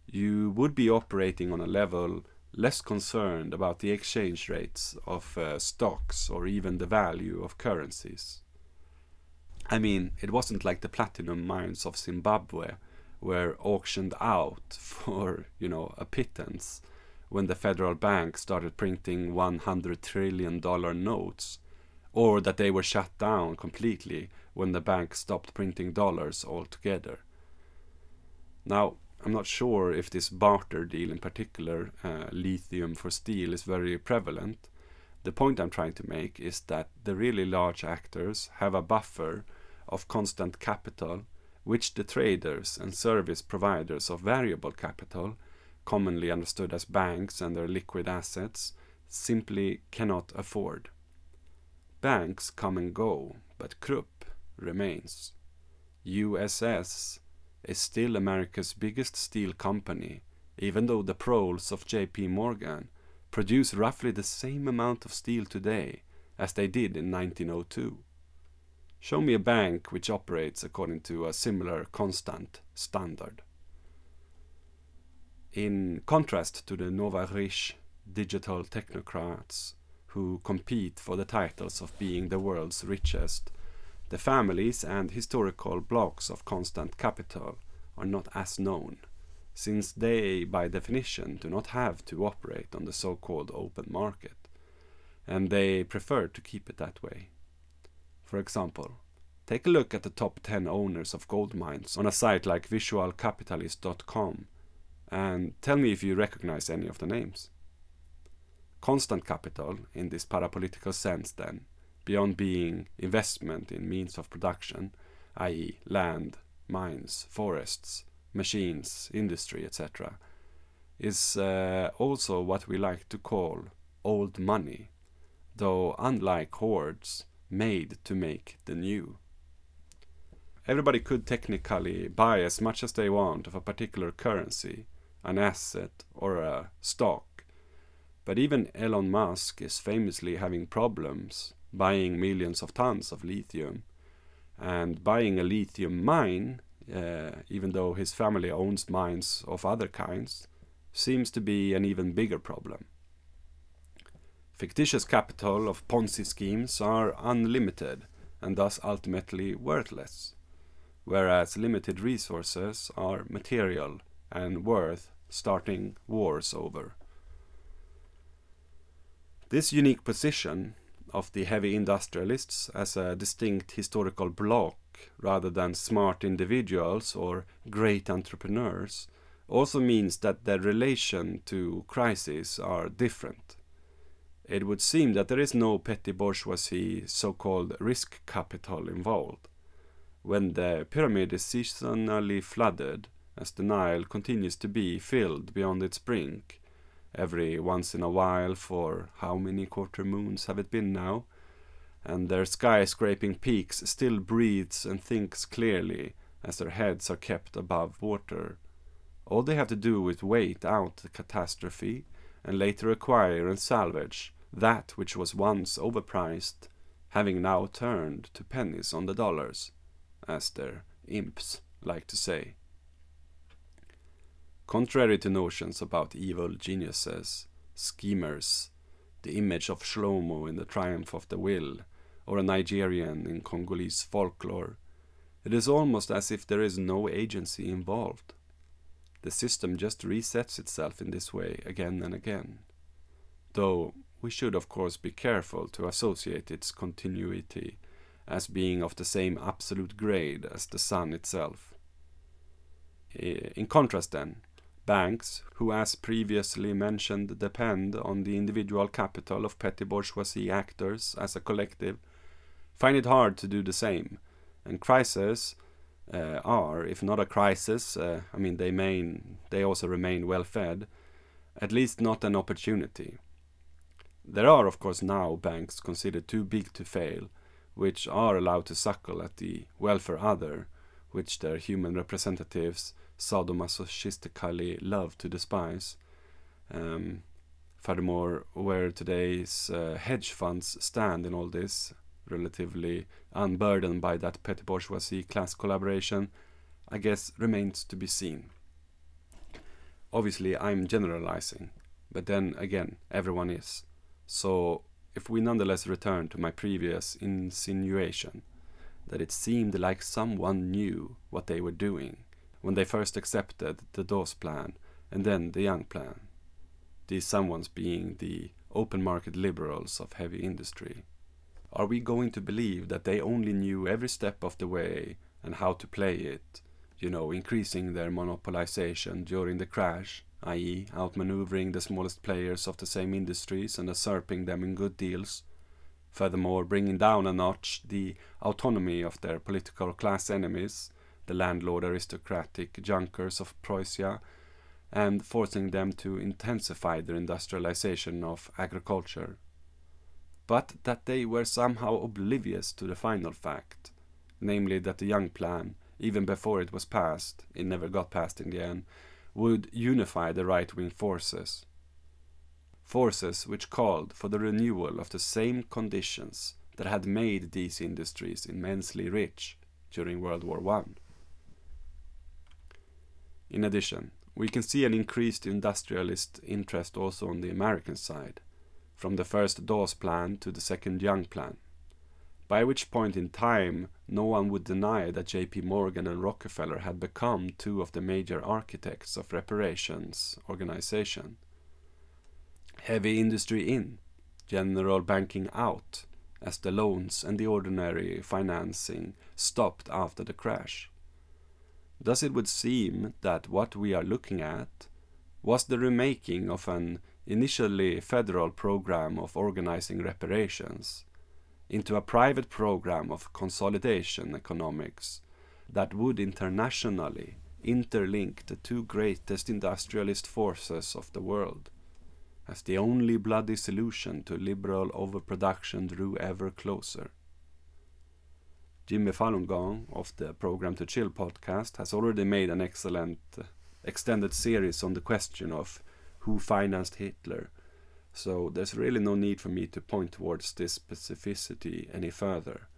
you would be operating on a level less concerned about the exchange rates of uh, stocks or even the value of currencies. I mean, it wasn't like the platinum mines of Zimbabwe were auctioned out [laughs] for, you know, a pittance when the federal bank started printing 100 trillion dollar notes or that they were shut down completely when the bank stopped printing dollars altogether. Now, I'm not sure if this barter deal in particular, uh, lithium for steel, is very prevalent. The point I'm trying to make is that the really large actors have a buffer of constant capital, which the traders and service providers of variable capital, commonly understood as banks and their liquid assets, simply cannot afford. Banks come and go, but Krupp remains. USS is still America's biggest steel company, even though the proles of JP Morgan produce roughly the same amount of steel today as they did in 1902. Show me a bank which operates according to a similar constant standard. In contrast to the Nova Riche digital technocrats who compete for the titles of being the world's richest, the families and historical blocks of constant capital are not as known, since they, by definition, do not have to operate on the so called open market, and they prefer to keep it that way. For example, take a look at the top 10 owners of gold mines on a site like visualcapitalist.com and tell me if you recognize any of the names constant capital in this parapolitical sense then, beyond being investment in means of production, i.e., land, mines, forests, machines, industry, etc., is uh, also what we like to call old money, though unlike hoards, made to make the new. Everybody could technically buy as much as they want of a particular currency, an asset, or a stock but even Elon Musk is famously having problems buying millions of tons of lithium. And buying a lithium mine, uh, even though his family owns mines of other kinds, seems to be an even bigger problem. Fictitious capital of Ponzi schemes are unlimited and thus ultimately worthless, whereas limited resources are material and worth starting wars over. This unique position of the heavy industrialists as a distinct historical bloc rather than smart individuals or great entrepreneurs also means that their relation to crises are different. It would seem that there is no petty bourgeoisie so called risk capital involved. When the pyramid is seasonally flooded, as the Nile continues to be filled beyond its brink, every once in a while for how many quarter moons have it been now? And their skyscraping peaks still breathes and thinks clearly as their heads are kept above water. All they have to do is wait out the catastrophe and later acquire and salvage that which was once overpriced, having now turned to pennies on the dollars, as their imps like to say. Contrary to notions about evil geniuses, schemers, the image of Shlomo in The Triumph of the Will, or a Nigerian in Congolese folklore, it is almost as if there is no agency involved. The system just resets itself in this way again and again. Though we should, of course, be careful to associate its continuity as being of the same absolute grade as the sun itself. Eh, in contrast, then, Banks, who as previously mentioned depend on the individual capital of petty bourgeoisie actors as a collective, find it hard to do the same. And crises uh, are, if not a crisis, uh, I mean they main, they also remain well fed, at least not an opportunity. There are of course now banks considered too big to fail, which are allowed to suckle at the welfare other which their human representatives sadomasochistically love to despise. Um, furthermore, where today's uh, hedge funds stand in all this, relatively unburdened by that petty bourgeoisie class collaboration, I guess remains to be seen. Obviously, I'm generalizing, but then again, everyone is. So, if we nonetheless return to my previous insinuation that it seemed like someone knew what they were doing when they first accepted the Dawes plan and then the Young plan, these someones being the open market liberals of heavy industry. Are we going to believe that they only knew every step of the way and how to play it, you know, increasing their monopolization during the crash, i.e., outmaneuvering the smallest players of the same industries and usurping them in good deals? Furthermore, bringing down a notch the autonomy of their political class enemies, the landlord aristocratic junkers of Prussia, and forcing them to intensify their industrialization of agriculture but that they were somehow oblivious to the final fact, namely that the Young Plan, even before it was passed, it never got passed in the end, would unify the right wing forces. Forces which called for the renewal of the same conditions that had made these industries immensely rich during World War I. In addition, we can see an increased industrialist interest also on the American side from the first Dawes plan to the second Young plan, by which point in time no one would deny that J.P. Morgan and Rockefeller had become two of the major architects of reparations organization. Heavy industry in, general banking out, as the loans and the ordinary financing stopped after the crash. Thus it would seem that what we are looking at was the remaking of an initially federal program of organizing reparations into a private program of consolidation economics that would internationally interlink the two greatest industrialist forces of the world as the only bloody solution to liberal overproduction drew ever closer. Jimmy Falun Gong of the Program to Chill podcast has already made an excellent uh, extended series on the question of who financed Hitler. So there's really no need for me to point towards this specificity any further.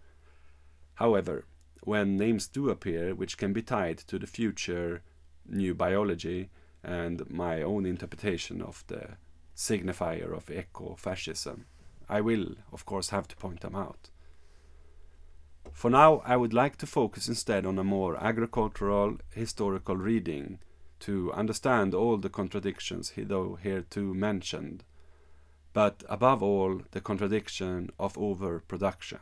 However, when names do appear which can be tied to the future new biology and my own interpretation of the signifier of eco-fascism, I will, of course, have to point them out. For now, I would like to focus instead on a more agricultural historical reading to understand all the contradictions though hereto mentioned, but above all the contradiction of overproduction.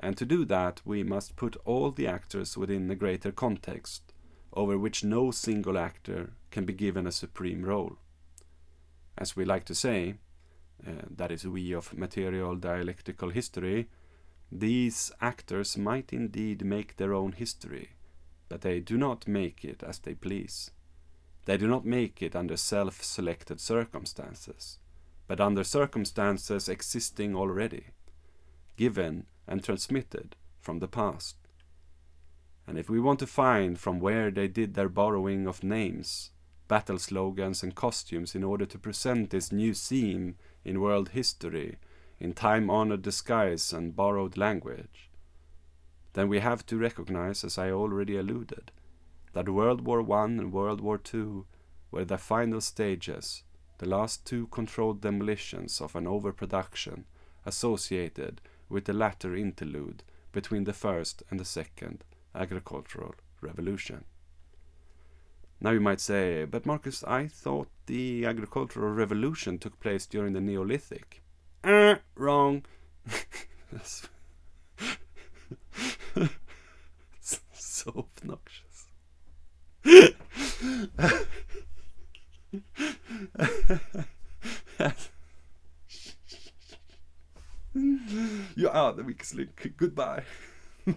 And to do that, we must put all the actors within a greater context, over which no single actor can be given a supreme role. As we like to say, uh, that is, we of material dialectical history, these actors might indeed make their own history, but they do not make it as they please. They do not make it under self selected circumstances, but under circumstances existing already, given and transmitted from the past. And if we want to find from where they did their borrowing of names, battle slogans, and costumes in order to present this new scene in world history in time honored disguise and borrowed language, then we have to recognize, as I already alluded, that World War I and World War II were the final stages, the last two controlled demolitions of an overproduction associated with the latter interlude between the first and the second agricultural revolution. Now you might say, but Marcus, I thought the agricultural revolution took place during the Neolithic. Uh, wrong. [laughs] so obnoxious. [laughs] you are the weak link. Goodbye. [laughs]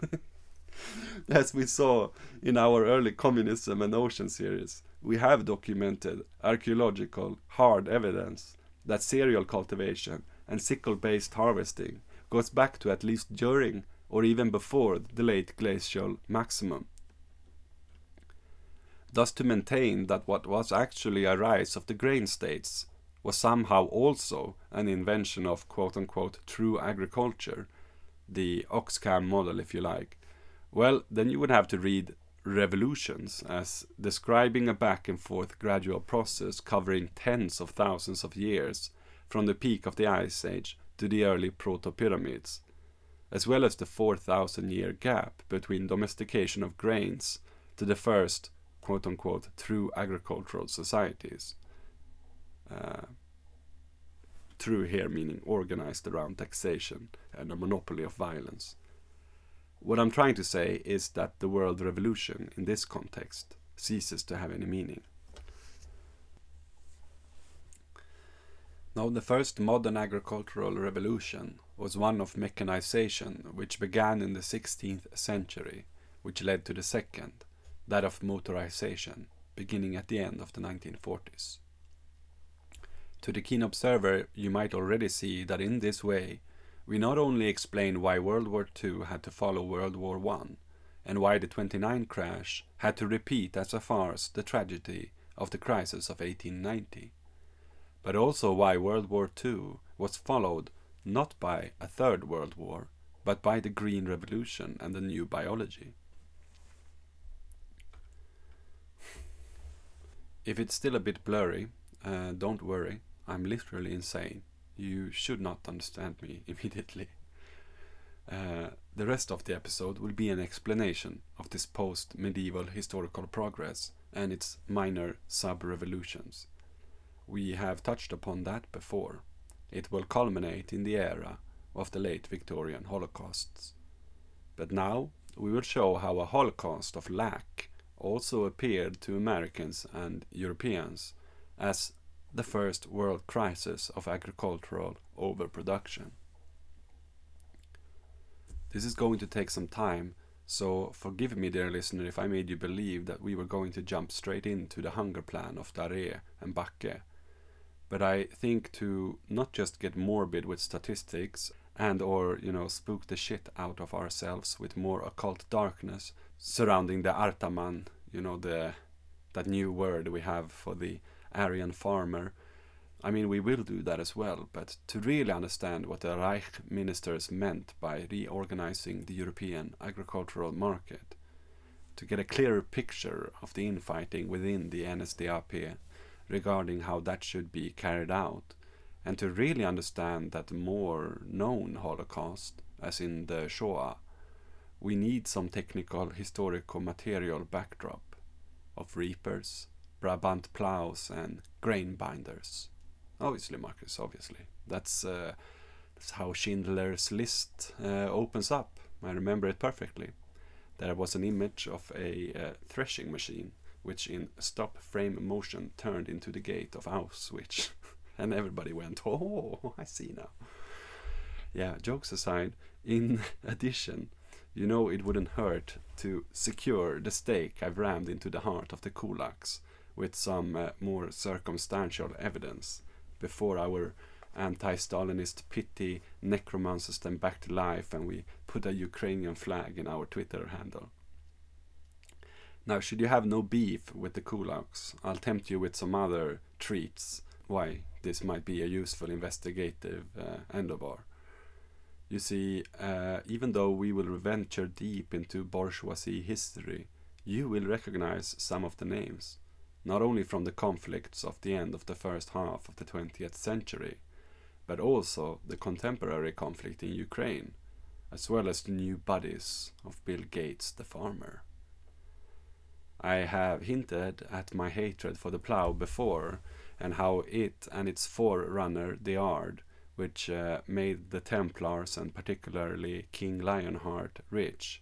As we saw in our early communism and ocean series, we have documented archaeological hard evidence that cereal cultivation and sickle based harvesting goes back to at least during or even before the late glacial maximum. Thus to maintain that what was actually a rise of the grain states was somehow also an invention of quote unquote true agriculture, the Oxfam model, if you like, well, then you would have to read revolutions as describing a back and forth gradual process covering tens of thousands of years from the peak of the Ice Age to the early proto pyramids, as well as the 4,000 year gap between domestication of grains to the first quote unquote true agricultural societies. Uh, true here meaning organized around taxation and a monopoly of violence. What I'm trying to say is that the world revolution in this context ceases to have any meaning. Now, the first modern agricultural revolution was one of mechanization, which began in the 16th century, which led to the second, that of motorization, beginning at the end of the 1940s. To the keen observer, you might already see that in this way, we not only explain why World War II had to follow World War I, and why the 29 crash had to repeat as a farce the tragedy of the crisis of 1890, but also why World War II was followed not by a Third World War, but by the Green Revolution and the new biology. If it's still a bit blurry, uh, don't worry, I'm literally insane. You should not understand me [laughs] immediately. Uh, the rest of the episode will be an explanation of this post medieval historical progress and its minor sub revolutions. We have touched upon that before. It will culminate in the era of the late Victorian Holocausts. But now we will show how a Holocaust of lack also appeared to Americans and Europeans as the first world crisis of agricultural overproduction. This is going to take some time, so forgive me, dear listener, if I made you believe that we were going to jump straight into the hunger plan of Darré and Backe. But I think to not just get morbid with statistics and or, you know, spook the shit out of ourselves with more occult darkness surrounding the Artaman, you know, the that new word we have for the Aryan farmer. I mean, we will do that as well, but to really understand what the Reich ministers meant by reorganizing the European agricultural market, to get a clearer picture of the infighting within the NSDAP regarding how that should be carried out, and to really understand that more known Holocaust, as in the Shoah, we need some technical historical material backdrop of reapers, Brabant plows and grain binders. Obviously, Marcus, obviously. That's, uh, that's how Schindler's List uh, opens up. I remember it perfectly. There was an image of a uh, threshing machine, which in stop frame motion turned into the gate of Auschwitz. [laughs] and everybody went, oh, I see now. Yeah, jokes aside, in [laughs] addition, you know it wouldn't hurt to secure the stake I've rammed into the heart of the kulaks with some uh, more circumstantial evidence before our anti-Stalinist pity necromances them back to life and we put a Ukrainian flag in our Twitter handle. Now, should you have no beef with the kulaks, I'll tempt you with some other treats why this might be a useful investigative uh, endeavor. You see, uh, even though we will venture deep into bourgeoisie history, you will recognize some of the names not only from the conflicts of the end of the first half of the 20th century, but also the contemporary conflict in Ukraine, as well as the new buddies of Bill Gates the farmer. I have hinted at my hatred for the plough before, and how it and its forerunner, the Ard, which uh, made the Templars and particularly King Lionheart rich.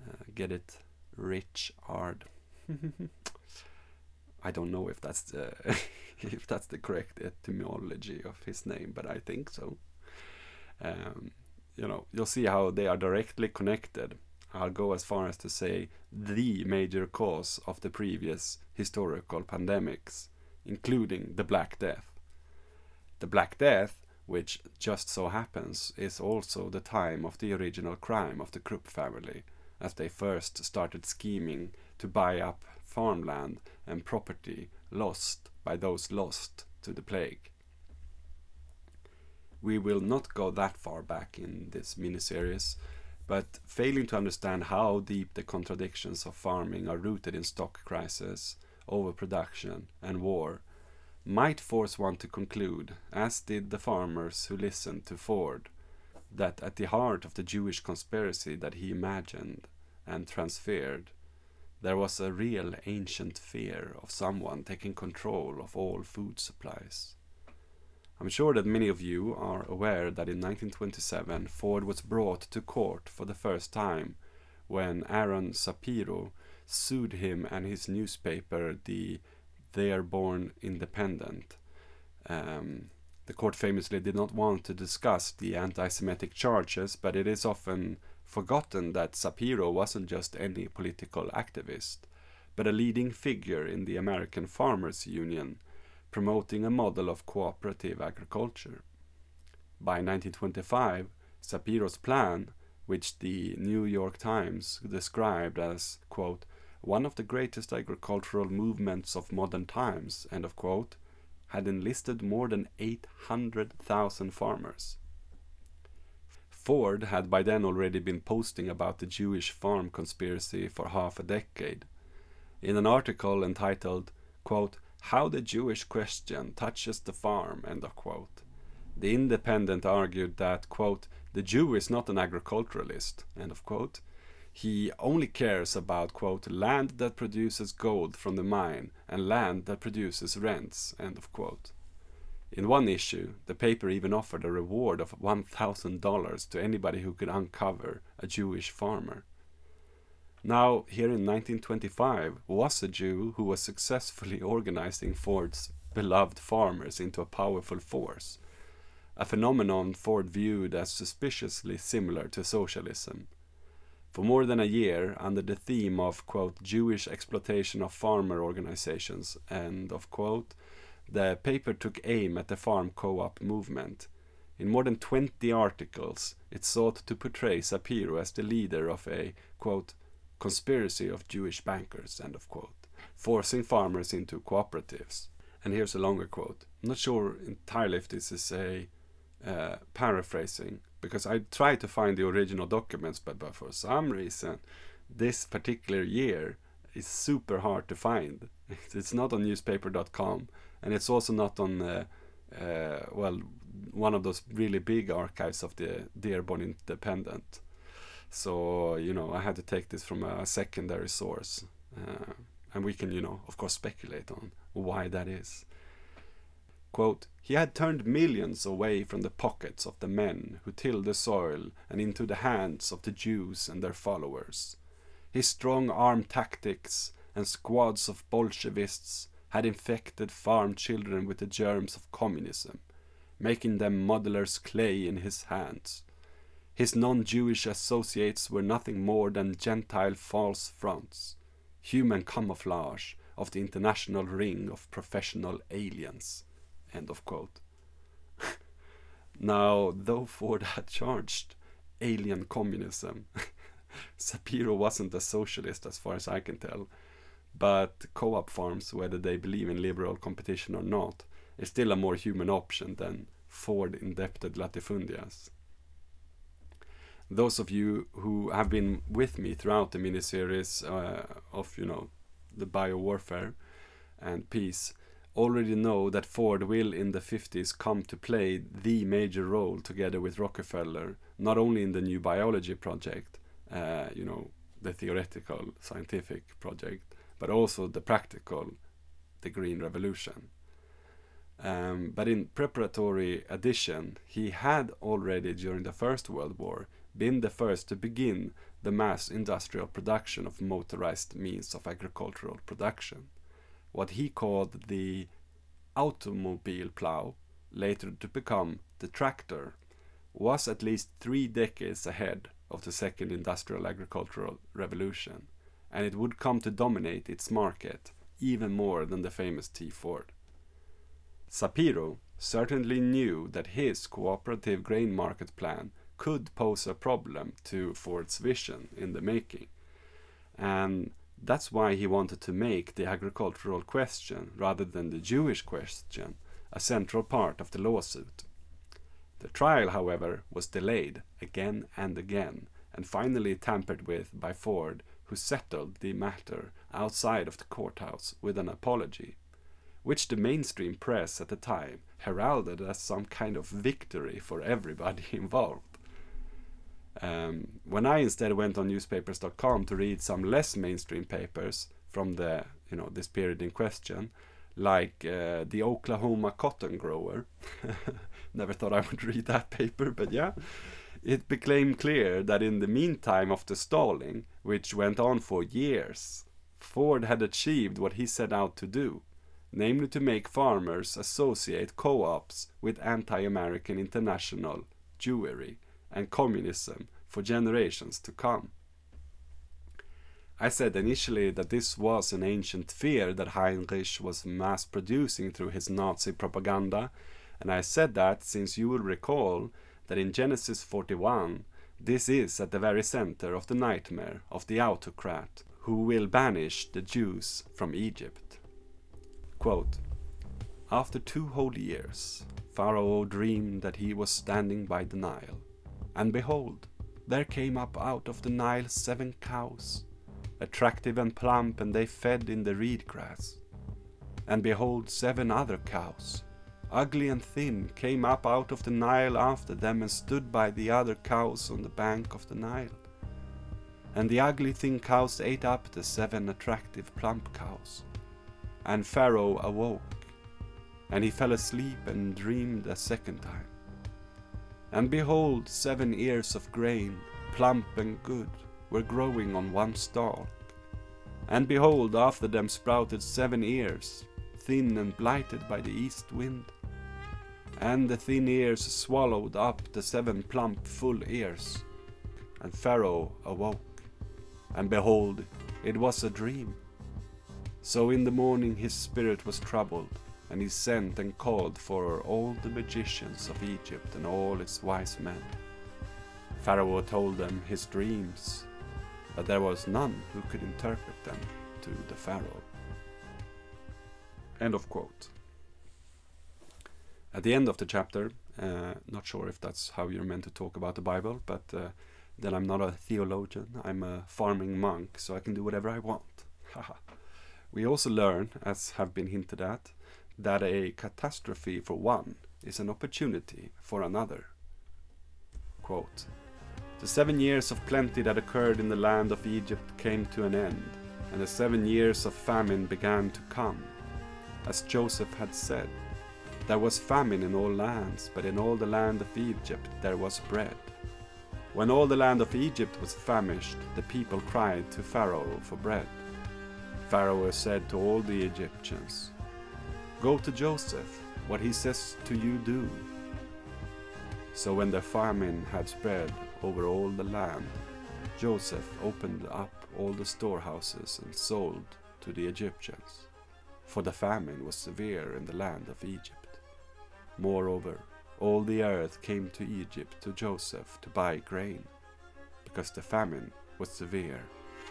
Uh, get it? Rich Ard. [laughs] I don't know if that's the [laughs] if that's the correct etymology of his name, but I think so. Um, you know, you'll see how they are directly connected. I'll go as far as to say the major cause of the previous historical pandemics, including the Black Death. The Black Death, which just so happens, is also the time of the original crime of the Krupp family, as they first started scheming to buy up farmland and property lost by those lost to the plague. We will not go that far back in this miniseries, but failing to understand how deep the contradictions of farming are rooted in stock crisis, overproduction, and war might force one to conclude, as did the farmers who listened to Ford, that at the heart of the Jewish conspiracy that he imagined and transferred, there was a real ancient fear of someone taking control of all food supplies. I'm sure that many of you are aware that in 1927 Ford was brought to court for the first time when Aaron Sapiro sued him and his newspaper, the Dearborn Independent. Um, the court famously did not want to discuss the anti Semitic charges, but it is often forgotten that Sapiro wasn't just any political activist, but a leading figure in the American Farmers Union, promoting a model of cooperative agriculture. By 1925, Sapiro's plan, which the New York Times described as, quote, one of the greatest agricultural movements of modern times, end of quote, had enlisted more than 800,000 farmers. Ford had by then already been posting about the Jewish farm conspiracy for half a decade. In an article entitled, quote, How the Jewish Question Touches the Farm, end of quote, the Independent argued that, quote, the Jew is not an agriculturalist, end of quote. He only cares about, quote, land that produces gold from the mine and land that produces rents, end of quote. In one issue, the paper even offered a reward of $1,000 to anybody who could uncover a Jewish farmer. Now, here in 1925 was a Jew who was successfully [laughs] organizing Ford's beloved farmers into a powerful force, a phenomenon Ford viewed as suspiciously similar to socialism. For more than a year, under the theme of, quote, Jewish exploitation of farmer organizations, end of quote, the paper took aim at the farm co op movement. In more than 20 articles, it sought to portray Sapiro as the leader of a, quote, conspiracy of Jewish bankers, end of quote, forcing farmers into cooperatives. And here's a longer quote. I'm not sure entirely if this is a uh, paraphrasing, because I tried to find the original documents, but, but for some reason, this particular year is super hard to find. [laughs] It's not on newspaper.com, and it's also not on, uh, uh, well, one of those really big archives of the Dearborn Independent. So, you know, I had to take this from a secondary source. Uh, and we can, you know, of course, speculate on why that is. Quote, he had turned millions away from the pockets of the men who tilled the soil and into the hands of the Jews and their followers. His strong arm tactics and squads of Bolshevists had infected farm children with the germs of communism, making them modeler's clay in his hands. His non Jewish associates were nothing more than Gentile false fronts, human camouflage of the international ring of professional aliens. End of quote. [laughs] now, though Ford had charged alien communism, [laughs] Sapiro wasn't a socialist as far as I can tell. But co op farms, whether they believe in liberal competition or not, is still a more human option than Ford indebted latifundias. Those of you who have been with me throughout the miniseries uh, of, you know, the biowarfare and peace already know that Ford will in the 50s come to play the major role together with Rockefeller, not only in the new biology project, uh, you know, the theoretical scientific project, but also the practical, the Green Revolution. Um, but in preparatory addition, he had already during the First World War been the first to begin the mass industrial production of motorized means of agricultural production what he called the automobile plow, later to become the tractor, was at least three decades ahead of the second industrial agricultural revolution, and it would come to dominate its market even more than the famous T Ford. Sapiro certainly knew that his cooperative grain market plan could pose a problem to Ford's vision in the making, and That's why he wanted to make the agricultural question, rather than the Jewish question, a central part of the lawsuit. The trial, however, was delayed again and again, and finally tampered with by Ford, who settled the matter outside of the courthouse with an apology, which the mainstream press at the time heralded as some kind of victory for everybody [laughs] involved. Um, when I instead went on newspapers.com to read some less mainstream papers from the you know this period in question, like uh, the Oklahoma cotton grower. [laughs] Never thought I would read that paper, but yeah. It became clear that in the meantime of the stalling, which went on for years, Ford had achieved what he set out to do, namely to make farmers associate co ops with anti American international Jewry and communism for generations to come. I said initially that this was an ancient fear that Heinrich was mass producing through his Nazi propaganda, and I said that since you will recall that in Genesis 41, this is at the very center of the nightmare of the autocrat who will banish the Jews from Egypt. Quote, After two whole years, Pharaoh dreamed that he was standing by the Nile, and behold, there came up out of the Nile seven cows attractive and plump, and they fed in the reed grass. And behold, seven other cows, ugly and thin, came up out of the Nile after them and stood by the other cows on the bank of the Nile. And the ugly thin cows ate up the seven attractive plump cows. And Pharaoh awoke, and he fell asleep and dreamed a second time. And behold, seven ears of grain, plump and good, were growing on one stalk. And behold, after them sprouted seven ears, thin and blighted by the east wind. And the thin ears swallowed up the seven plump full ears. And Pharaoh awoke, and behold, it was a dream. So in the morning his spirit was troubled, and he sent and called for all the magicians of Egypt and all its wise men. Pharaoh told them his dreams, but there was none who could interpret them to the Pharaoh. End of quote. At the end of the chapter, uh, not sure if that's how you're meant to talk about the Bible, but uh, then I'm not a theologian, I'm a farming monk, so I can do whatever I want. [laughs] we also learn, as have been hinted at, that a catastrophe for one is an opportunity for another. Quote, the seven years of plenty that occurred in the land of Egypt came to an end, and the seven years of famine began to come. As Joseph had said, there was famine in all lands, but in all the land of Egypt there was bread. When all the land of Egypt was famished, the people cried to Pharaoh for bread. Pharaoh said to all the Egyptians, Go to Joseph, what he says to you do. So when the famine had spread over all the land, Joseph opened up all the storehouses and sold to the Egyptians, for the famine was severe in the land of Egypt. Moreover, all the earth came to Egypt to Joseph to buy grain, because the famine was severe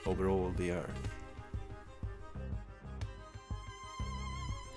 over all the earth.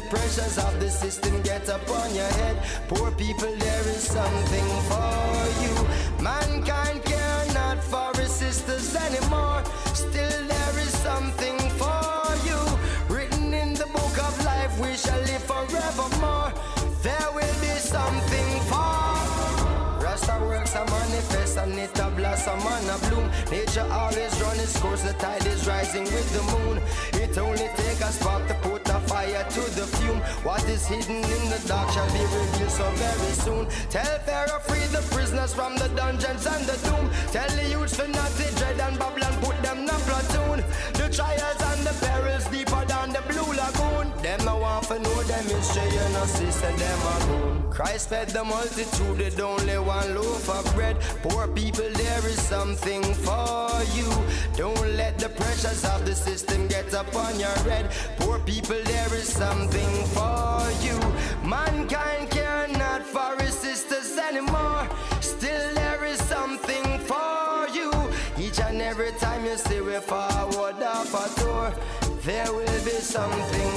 the pressures of the system get upon your head. Poor people, there is something for you. Mankind care not for his sisters anymore. Still, there is something for you. Written in the book of life, we shall live forevermore. There will be something for. Rasta works a manifest and it a blossom and a bloom. Nature always run its course, the tide is rising with the moon. It only take a spark to fire
to the fume. What is hidden in the dark shall be revealed so very soon. Tell Pharaoh free the prisoners from the dungeons and the doom. Tell the youths for not to dread and Babylon put them in platoon. The trials and the perils deeper than the blue lagoon. Them no want to know them history, you know, sister, them a goon. Christ fed the multitude with only one loaf of bread. Poor people, there is something for you. Don't let the pressures of the system get upon your head. Poor people, there is something for you. Mankind care not for his sisters anymore. Still, there is something for you. Each and every time you see we forward off a tour, there will be something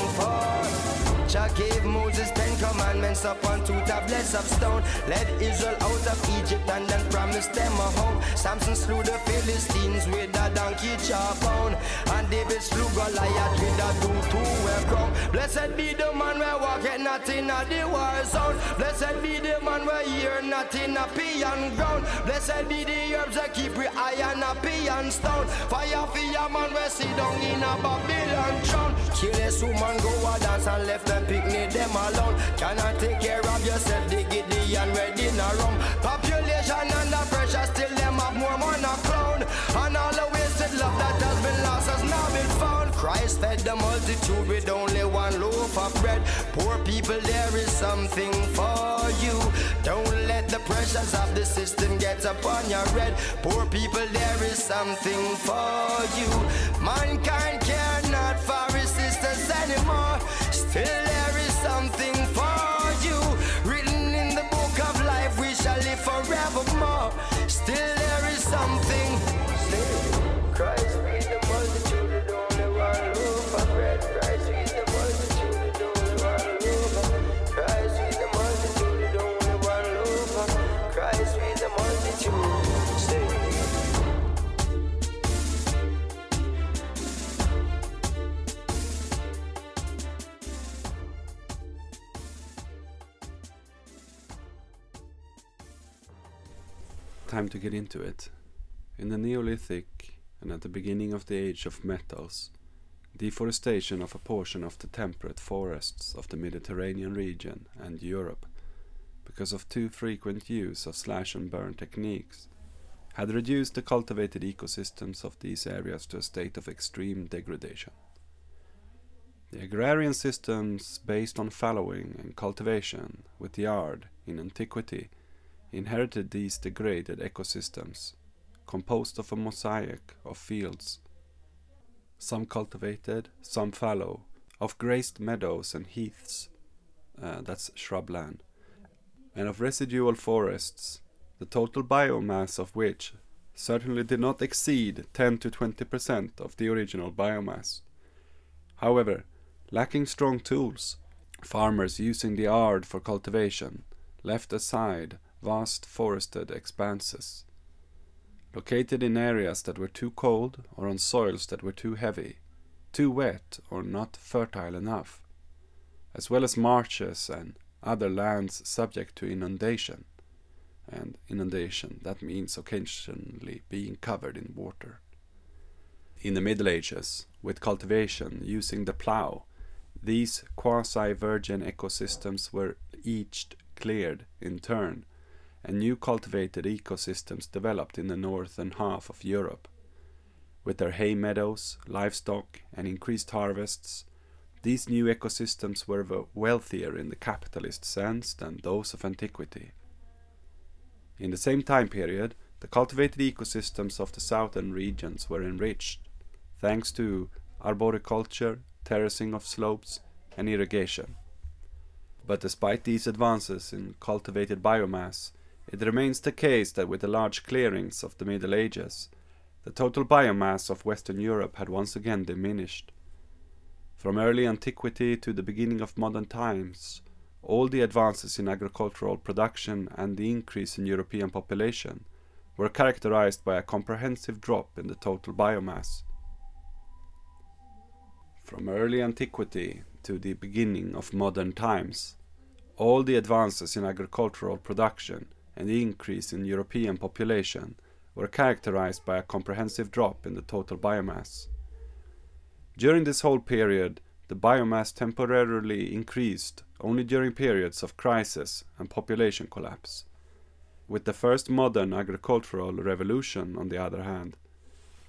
gave Moses ten commandments upon two tablets of stone. Led Israel out of Egypt and then promised them a home. Samson slew the Philistines with a donkey jawbone. And David slew Goliath with a two-way crown. Blessed be the man where walketh not in a the war zone. Blessed be the man where hear not in a peon ground. Blessed be the herbs that keep we iron a peon stone. Fire for your man where sit down in a Babylon throne. Kill this woman, go a dance and left picnic them alone. Cannot take care of yourself, they get the and ready in a room. Population under pressure, still them have more money clown. And all the wasted love that has been lost has now been found. Christ fed the multitude with only one loaf of bread. Poor people, there is something for you. Don't let the pressures of the system get upon your head. Poor people, there is something for you. Mankind care not for sisters anymore. Still there something
Time to get into it. In the Neolithic and at the beginning of the age of metals, deforestation of a portion of the temperate forests of the Mediterranean region and Europe, because of too frequent use of slash and burn techniques, had reduced the cultivated ecosystems of these areas to a state of extreme degradation. The agrarian systems based on fallowing and cultivation with the ard in antiquity inherited these degraded ecosystems, composed of a mosaic of fields, some cultivated, some fallow, of grazed meadows and heaths, uh, that's shrubland, and of residual forests, the total biomass of which certainly did not exceed 10 to 20 percent of the original biomass. However, lacking strong tools, farmers using the ard for cultivation left aside vast forested expanses. Located in areas that were too cold or on soils that were too heavy, too wet or not fertile enough, as well as marshes and other lands subject to inundation. And inundation, that means occasionally being covered in water. In the Middle Ages, with cultivation using the plough, these quasi virgin ecosystems were each cleared in turn and new cultivated ecosystems developed in the northern half of Europe. With their hay meadows, livestock, and increased harvests, these new ecosystems were wealthier in the capitalist sense than those of antiquity. In the same time period, the cultivated ecosystems of the southern regions were enriched, thanks to arboriculture, terracing of slopes, and irrigation. But despite these advances in cultivated biomass, it remains the case that with the large clearings of the Middle Ages, the total biomass of Western Europe had once again diminished. From early antiquity to the beginning of modern times, all the advances in agricultural production and the increase in European population were characterized by a comprehensive drop in the total biomass. From early antiquity to the beginning of modern times, all the advances in agricultural production and the increase in European population were characterized by a comprehensive drop in the total biomass. During this whole period, the biomass temporarily increased only during periods of crisis and population collapse. With the first modern agricultural revolution, on the other hand,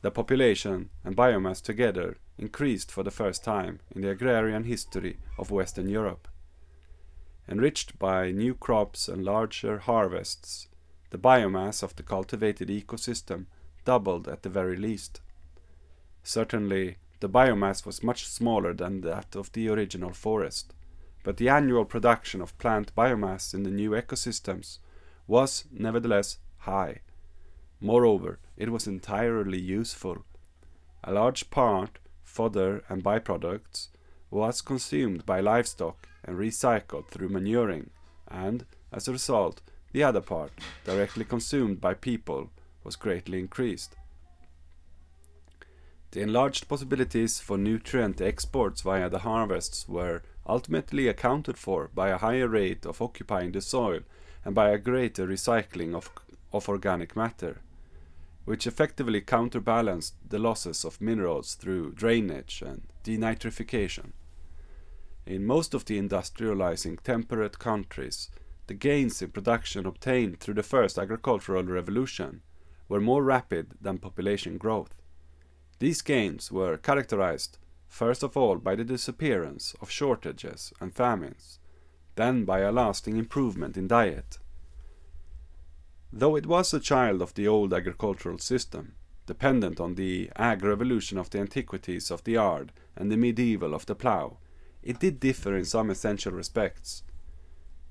the population and biomass together increased for the first time in the agrarian history of Western Europe. Enriched by new crops and larger harvests, the biomass of the cultivated ecosystem doubled at the very least. Certainly, the biomass was much smaller than that of the original forest, but the annual production of plant biomass in the new ecosystems was nevertheless high. Moreover, it was entirely useful. A large part, fodder and byproducts, was consumed by livestock and recycled through manuring, and, as a result, the other part, directly consumed by people, was greatly increased. The enlarged possibilities for nutrient exports via the harvests were ultimately accounted for by a higher rate of occupying the soil and by a greater recycling of, of organic matter, which effectively counterbalanced the losses of minerals through drainage and denitrification. In most of the industrializing temperate countries, the gains in production obtained through the first agricultural revolution were more rapid than population growth. These gains were characterized first of all by the disappearance of shortages and famines, then by a lasting improvement in diet. Though it was a child of the old agricultural system, dependent on the ag revolution of the antiquities of the ard and the medieval of the plough, it did differ in some essential respects.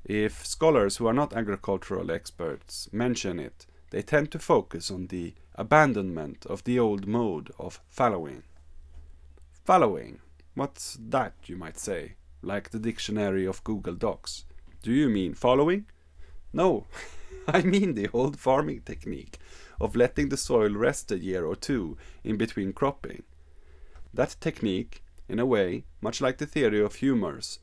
If scholars who are not agricultural experts mention it, they tend to focus on the abandonment of the old mode of fallowing. Fallowing? What's that, you might say, like the dictionary of Google Docs? Do you mean following? No, [laughs] I mean the old farming technique of letting the soil rest a year or two in between cropping. That technique, in a way, much like the theory of humors,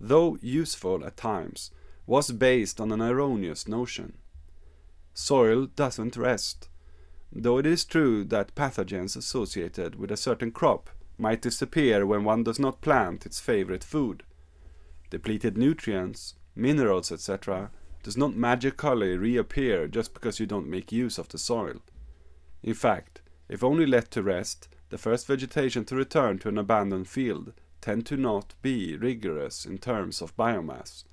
though useful at times, was based on an erroneous notion. Soil doesn't rest, though it is true that pathogens associated with a certain crop might disappear when one does not plant its favorite food. Depleted nutrients, minerals, etc., does not magically reappear just because you don't make use of the soil. In fact, if only let to rest, the first vegetation to return to an abandoned field tend to not be rigorous in terms of biomass.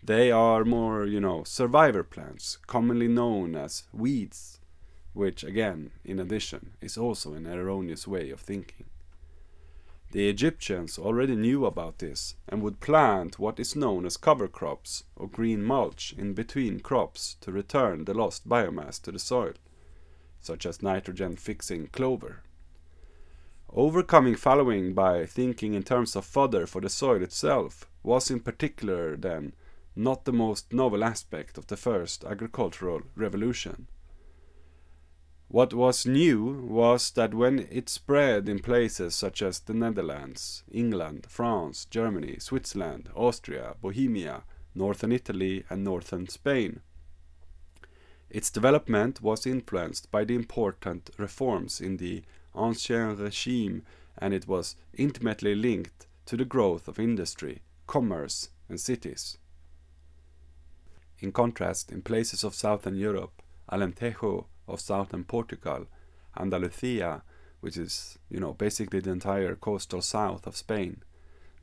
They are more, you know, survivor plants, commonly known as weeds, which, again, in addition, is also an erroneous way of thinking. The Egyptians already knew about this and would plant what is known as cover crops or green mulch in between crops to return the lost biomass to the soil, such as nitrogen fixing clover. Overcoming fallowing by thinking in terms of fodder for the soil itself was in particular, then, not the most novel aspect of the first agricultural revolution. What was new was that when it spread in places such as the Netherlands, England, France, Germany, Switzerland, Austria, Bohemia, northern Italy, and northern Spain, its development was influenced by the important reforms in the Ancien Regime and it was intimately linked to the growth of industry, commerce, and cities. In contrast, in places of southern Europe, Alentejo of southern Portugal, Andalusia, which is, you know, basically the entire coastal south of Spain,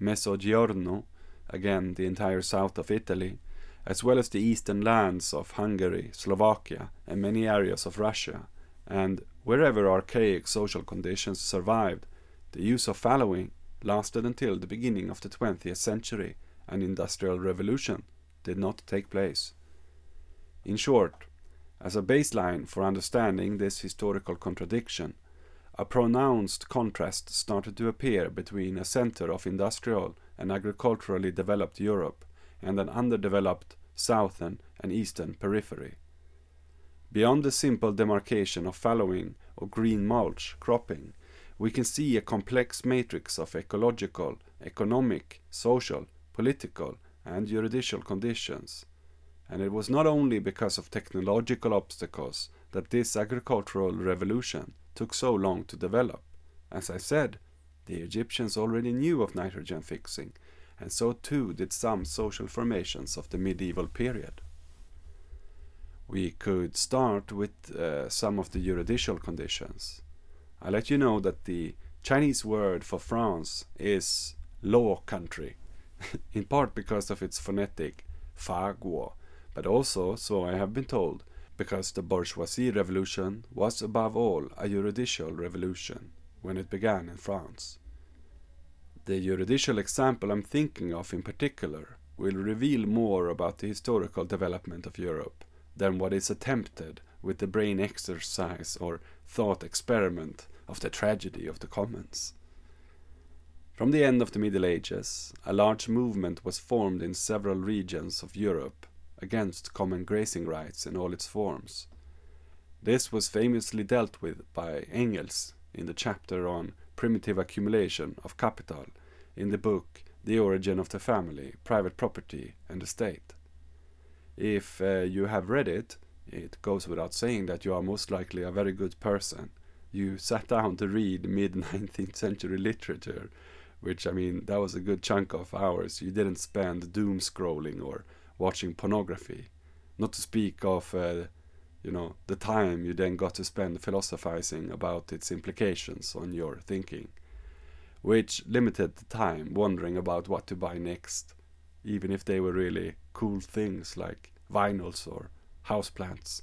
Mezzogiorno, again the entire south of Italy, as well as the eastern lands of Hungary, Slovakia, and many areas of Russia, and wherever archaic social conditions survived, the use of fallowing lasted until the beginning of the 20th century, and industrial revolution did not take place. In short, as a baseline for understanding this historical contradiction, a pronounced contrast started to appear between a center of industrial and agriculturally developed Europe and an underdeveloped southern and eastern periphery. Beyond the simple demarcation of fallowing or green mulch cropping, we can see a complex matrix of ecological, economic, social, political, and juridical conditions and it was not only because of technological obstacles that this agricultural revolution took so long to develop. As I said, The Egyptians already knew of nitrogen fixing, and so too did some social formations of the medieval period. We could start with uh, some of the juridical conditions. I let you know that the Chinese word for France is law country, [laughs] in part because of its phonetic fa guo, but also, so I have been told, because the bourgeoisie revolution was above all a juridical revolution when it began in France. The juridical example I'm thinking of in particular will reveal more about the historical development of Europe than what is attempted with the brain exercise or thought experiment of the tragedy of the commons. From the end of the Middle Ages, a large movement was formed in several regions of Europe against common grazing rights in all its forms. This was famously dealt with by Engels in the chapter on primitive accumulation of capital in the book The Origin of the Family, Private Property and the State. If uh, you have read it, it goes without saying that you are most likely a very good person. You sat down to read [laughs] mid 19th century literature, which I mean, that was a good chunk of hours. You didn't spend doom scrolling or watching pornography. Not to speak of, uh, you know, the time you then got to spend philosophizing about its implications on your thinking, which limited the time wondering about what to buy next, even if they were really cool things like vinyls or houseplants.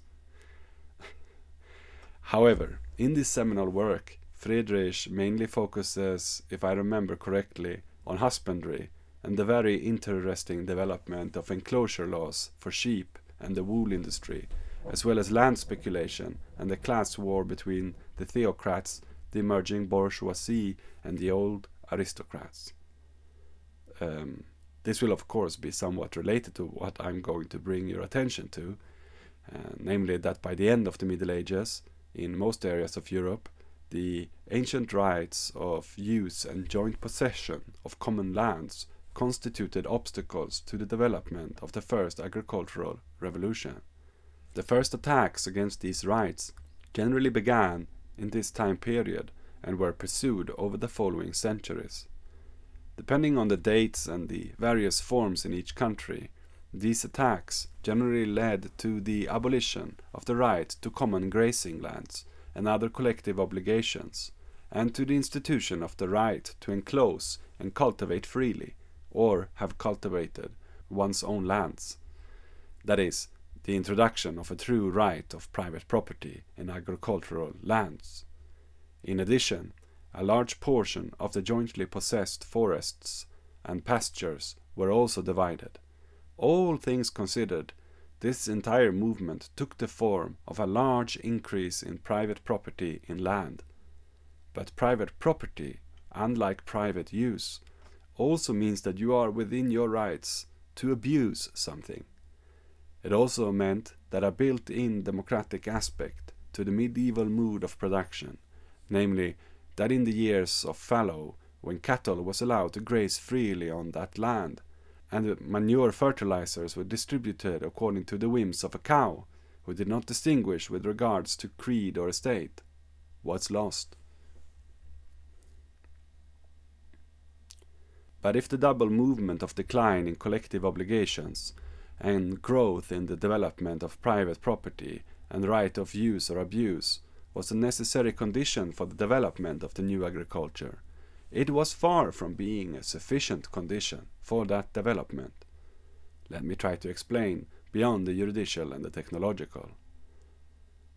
[laughs] However, in this seminal work, Friedrich mainly focuses, if I remember correctly, on husbandry and the very interesting development of enclosure laws for sheep and the wool industry, as well as land speculation and the class war between the theocrats, the emerging bourgeoisie, and the old aristocrats. Um, this will, of course, be somewhat related to what I'm going to bring your attention to, uh, namely that by the end of the Middle Ages, in most areas of Europe, the ancient rights of use and joint possession of common lands constituted obstacles to the development of the first agricultural revolution. The first attacks against these rights generally began in this time period and were pursued over the following centuries. Depending on the dates and the various forms in each country, these attacks generally led to the abolition of the right to common grazing lands and other collective obligations, and to the institution of the right to enclose and cultivate freely, or have cultivated, one's own lands. That is, the introduction of a true right of private property in agricultural lands. In addition, a large portion of the jointly possessed forests and pastures were also divided. All things considered, this entire movement took the form of a large increase in private property in land. But private property, unlike private use, also means that you are within your rights to abuse something. It also meant that a built in democratic aspect to the medieval mood of production, namely that in the years of fallow, when cattle was allowed to graze freely on that land, and manure fertilizers were distributed according to the whims of a cow, who did not distinguish with regards to creed or estate, was lost. But if the double movement of decline in collective obligations and growth in the development of private property and right of use or abuse was a necessary condition for the development of the new agriculture, it was far from being a sufficient condition for that development. Let me try to explain beyond the juridical and the technological.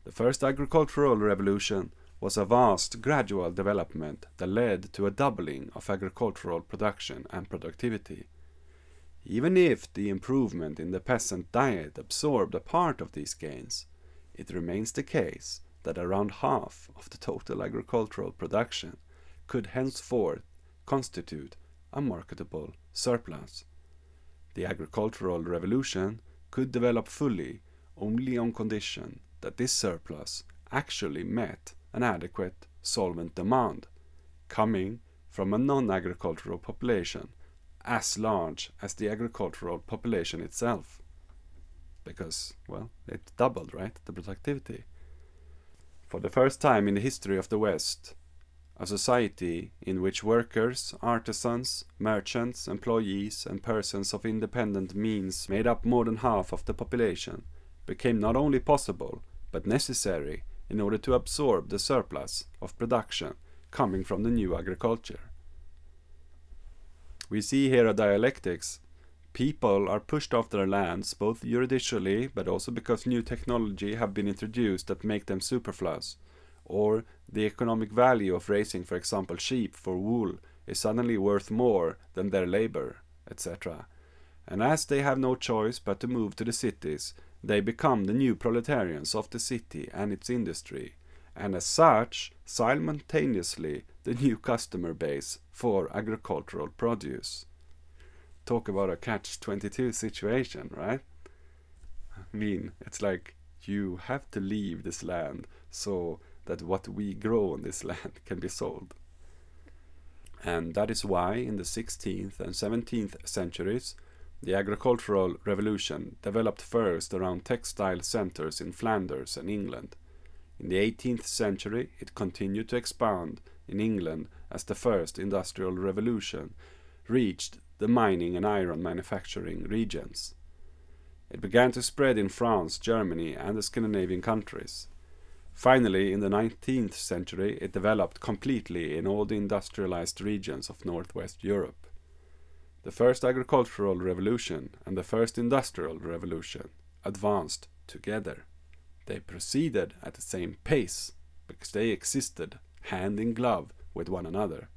The first agricultural revolution was a vast gradual development that led to a doubling of agricultural production and productivity. Even if the improvement in the peasant diet absorbed a part of these gains, it remains the case that around half of the total agricultural production could henceforth constitute a marketable surplus. The agricultural revolution could develop fully only on condition that this surplus actually met an adequate solvent demand, coming from a non agricultural population as large as the agricultural population itself. Because, well, it doubled, right? The productivity. For the first time in the history of the West, a society in which workers, artisans, merchants, employees, and persons of independent means made up more than half of the population, became not only possible, but necessary in order to absorb the surplus of production coming from the new agriculture. We see here a dialectics. People are pushed off their lands both judicially but also because new technology have been introduced that make them superfluous, or the economic value of raising, for example, sheep for wool is suddenly worth more than their labor, etc. And as they have no choice but to move to the cities, they become the new proletarians of the city and its industry, and as such, simultaneously the new customer base for agricultural produce. Talk about a catch 22 situation, right? I mean, it's like you have to leave this land so that what we grow on this [laughs] land can be sold. And that is why in the 16th and 17th centuries, the agricultural revolution developed first around textile centers in Flanders and England. In the 18th century, it continued to expand in England as the first industrial revolution reached the mining and iron manufacturing regions. It began to spread in France, Germany, and the Scandinavian countries. Finally, in the 19th century, it developed completely in all the industrialized regions of northwest Europe. The first agricultural revolution and the first industrial revolution advanced together. They proceeded at the same pace because they existed hand in glove with one another.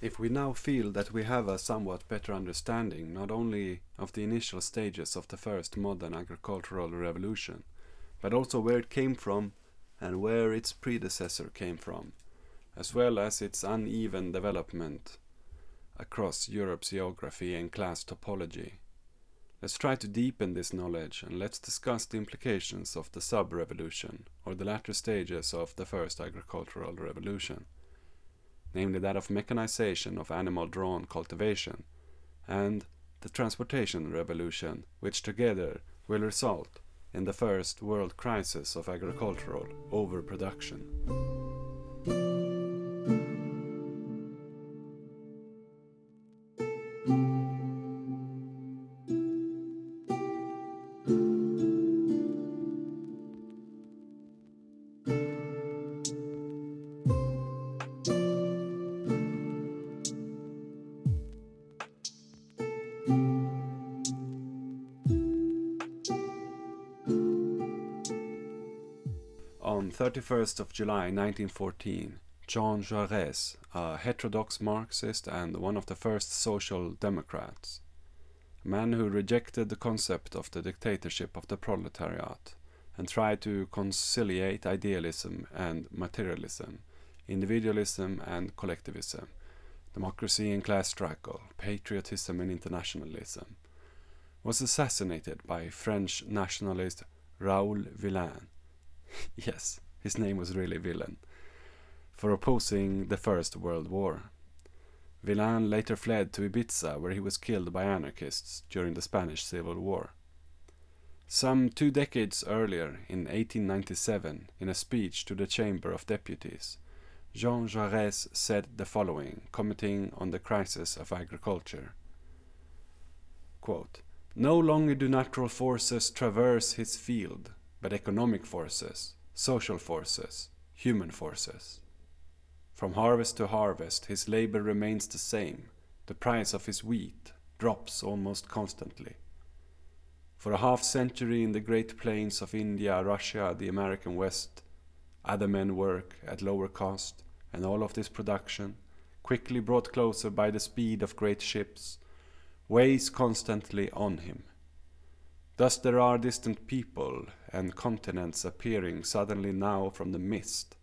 If we now feel that we have a somewhat better understanding not only of the initial stages of the first modern agricultural revolution, but also where it came from and where its predecessor came from, as well as its uneven development across Europe's geography and class topology. Let's try to deepen this knowledge and let's discuss the implications of the sub revolution, or the latter stages of the first agricultural revolution, namely that of mechanization of animal drawn cultivation, and the transportation revolution, which together will result in the first world crisis of agricultural overproduction. 31st of July 1914, Jean Jaurès, a heterodox Marxist and one of the first social democrats, a man who rejected the concept of the dictatorship of the proletariat and tried to conciliate idealism and materialism, individualism and collectivism, democracy and class struggle, patriotism and internationalism, was assassinated by French nationalist Raoul Villain. [laughs] Yes, his name was really Villain, for opposing the First World War. Villain later fled to Ibiza, where he was killed by anarchists during the Spanish Civil War. Some two decades earlier, in 1897, in a speech to the Chamber of Deputies, Jean Jaurès said the following, commenting on the crisis of agriculture. Quote, no longer do natural forces traverse his field, but economic forces, social forces, human forces. From harvest to harvest, his labor remains the same. The price of his wheat drops almost constantly. For a half century in the great plains of India, Russia, the American West, other men work at lower cost, and all of this production, quickly brought closer by the speed of great ships, weighs constantly on him. Thus there are distant people and continents appearing suddenly now from the mist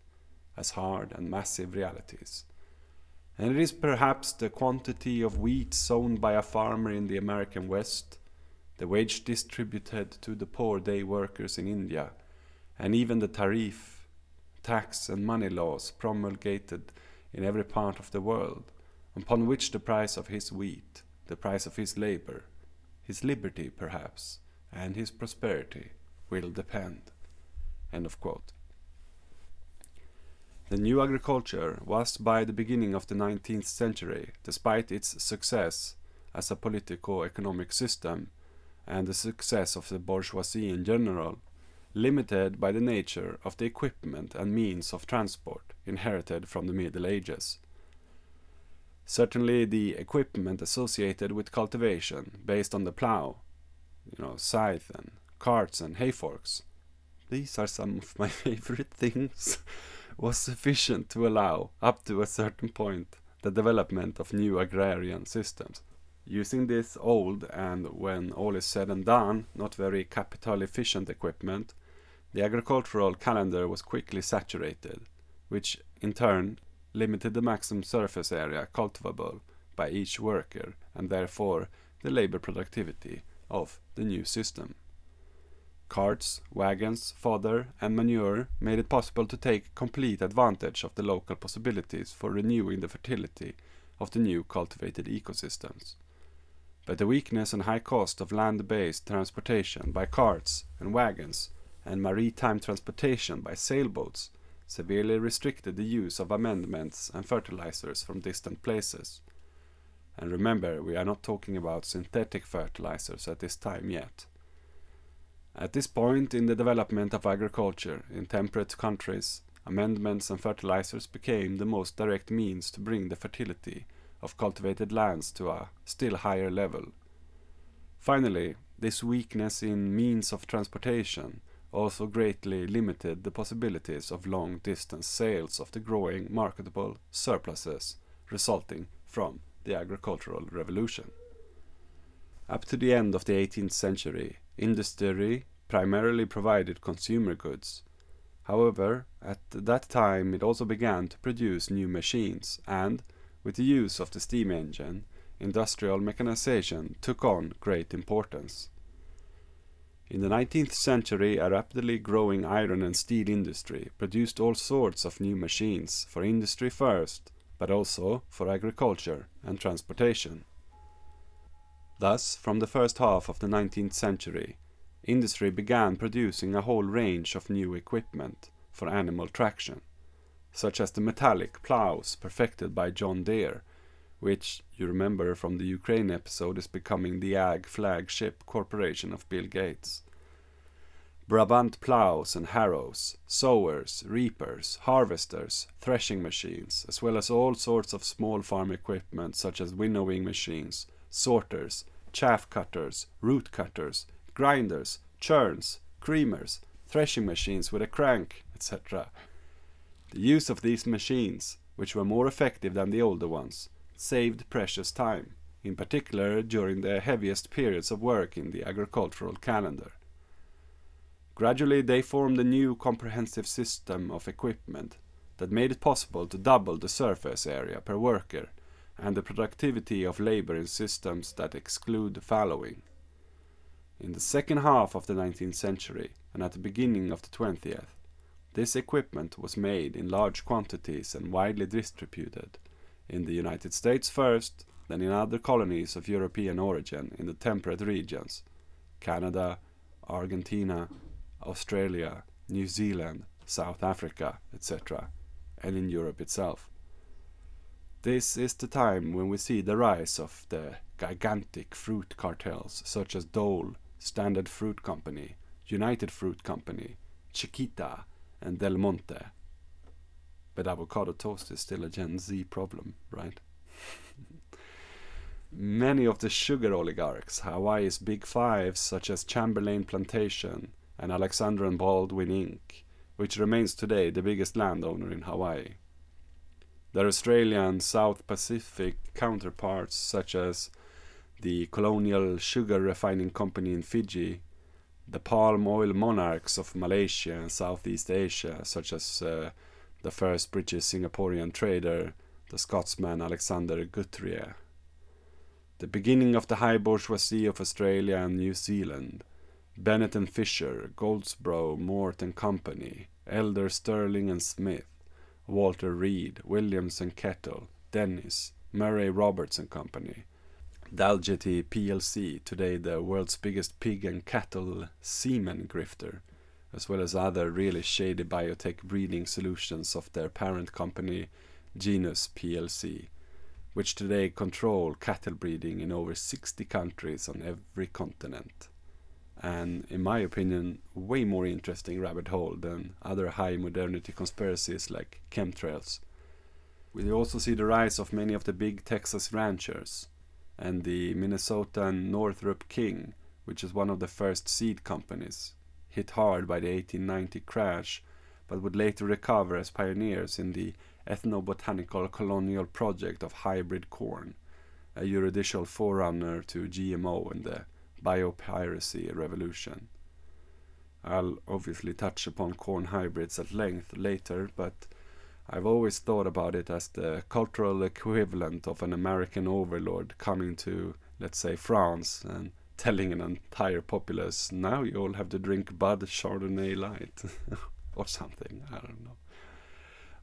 as hard and massive realities. And it is perhaps the quantity of wheat sown by a farmer in the American West, the wage distributed to the poor day workers in India, and even the tariff, tax, and money laws promulgated in every part of the world, upon which the price of his wheat, the price of his labor, his liberty perhaps, and his prosperity will depend. End of quote. The new agriculture was by the beginning of the 19th century, despite its success as a politico economic system and the success of the bourgeoisie in general, limited by the nature of the equipment and means of transport inherited from the Middle Ages. Certainly, the equipment associated with cultivation, based on the plough, you know, scythe and carts and hay forks, these are some of my [laughs] favorite things, [laughs] was sufficient to allow, up to a certain point, the development of new agrarian systems. Using this old and, when all is said and done, not very capital efficient equipment, the agricultural calendar was quickly saturated, which in turn limited the maximum surface area cultivable by each worker and therefore the labor productivity of the new system. Carts, wagons, fodder, and manure made it possible to take complete advantage of the local possibilities for renewing the fertility of the new cultivated ecosystems. But the weakness and high cost of land based transportation by carts and wagons and maritime transportation by sailboats severely restricted the use of amendments and fertilizers from distant places. And remember, we are not talking about synthetic fertilizers at this time yet. At this point in the development of agriculture in temperate countries, amendments and fertilizers became the most direct means to bring the fertility of cultivated lands to a still higher level. Finally, this weakness in means of transportation also greatly limited the possibilities of long distance sales of the growing marketable surpluses resulting from the agricultural revolution. Up to the end of the 18th century, industry primarily provided consumer goods. However, at that time it also began to produce new machines, and, with the use of the steam engine, industrial mechanization took on great importance. In the 19th century, a rapidly growing iron and steel industry produced all sorts of new machines for industry first, but also for agriculture and transportation. Thus, from the first half of the 19th century, industry began producing a whole range of new equipment for animal traction, such as the metallic plows perfected by John Deere, which you remember from the Ukraine episode is becoming the ag flagship corporation of Bill Gates. Brabant plows and harrows, sowers, reapers, harvesters, threshing machines, as well as all sorts of small farm equipment such as winnowing machines, sorters, chaff cutters, root cutters, grinders, churns, creamers, threshing machines with a crank, etc. The use of these machines, which were more effective than the older ones, saved precious time, in particular during the heaviest periods of work in the agricultural calendar. Gradually, they formed a new comprehensive system of equipment that made it possible to double the surface area per worker and the productivity of labor in systems that exclude fallowing. In the second half of the 19th century and at the beginning of the 20th, this equipment was made in large quantities and widely distributed, in the United States first, then in other colonies of European origin in the temperate regions Canada, Argentina, Australia, New Zealand, South Africa, etc., and in Europe itself. This is the time when we see the rise of the gigantic fruit cartels such as Dole, Standard Fruit Company, United Fruit Company, Chiquita, and Del Monte. But avocado toast is still a Gen Z problem, right? [laughs] Many of the sugar oligarchs, Hawaii's big fives such as Chamberlain Plantation and Alexander and Baldwin Inc., which remains today the biggest landowner in Hawaii. Their Australian South Pacific counterparts, such as the Colonial Sugar Refining Company in Fiji, the palm oil monarchs of Malaysia and Southeast Asia, such as uh, the first British Singaporean trader, the Scotsman Alexander Guthrie. The beginning of the high bourgeoisie of Australia and New Zealand, Bennett and Fisher, Goldsbrough, Mort and Company, Elder Sterling and Smith, Walter Reed, Williams and Kettle, Dennis, Murray Roberts and Company, Dalgety plc, today the world's biggest pig and cattle semen grifter, as well as other really shady biotech breeding solutions of their parent company Genus plc, which today control cattle breeding in over 60 countries on every continent. And in my opinion, way more interesting rabbit hole than other high modernity conspiracies like chemtrails. We also see the rise of many of the big Texas ranchers and the Minnesotan Northrup King, which is one of the first seed companies, hit hard by the 1890 crash, but would later recover as pioneers in the ethnobotanical colonial project of hybrid corn, a juridical forerunner to GMO and the biopiracy revolution. I'll obviously touch upon corn hybrids at length later, but I've always thought about it as the cultural equivalent of an American overlord coming to, let's say, France and telling an entire populace, now you all have to drink Bud Chardonnay Light [laughs] or something. I don't know.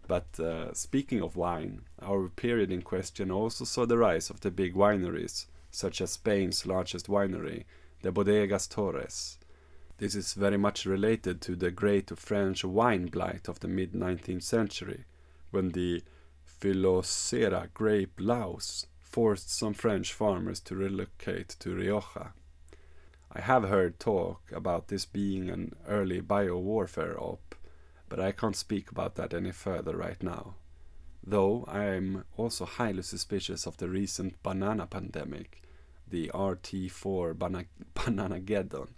But uh, speaking of wine, our period in question also saw the rise of the big wineries, such as Spain's largest winery, the Bodegas Torres. This is very much related to the great French wine blight of the mid 19th century, when the Phylloxera grape louse forced some French farmers to relocate to Rioja. I have heard talk about this being an early biowarfare op, but I can't speak about that any further right now. Though I am also highly suspicious of the recent banana pandemic, the RT4 bana- [laughs] Bananageddon,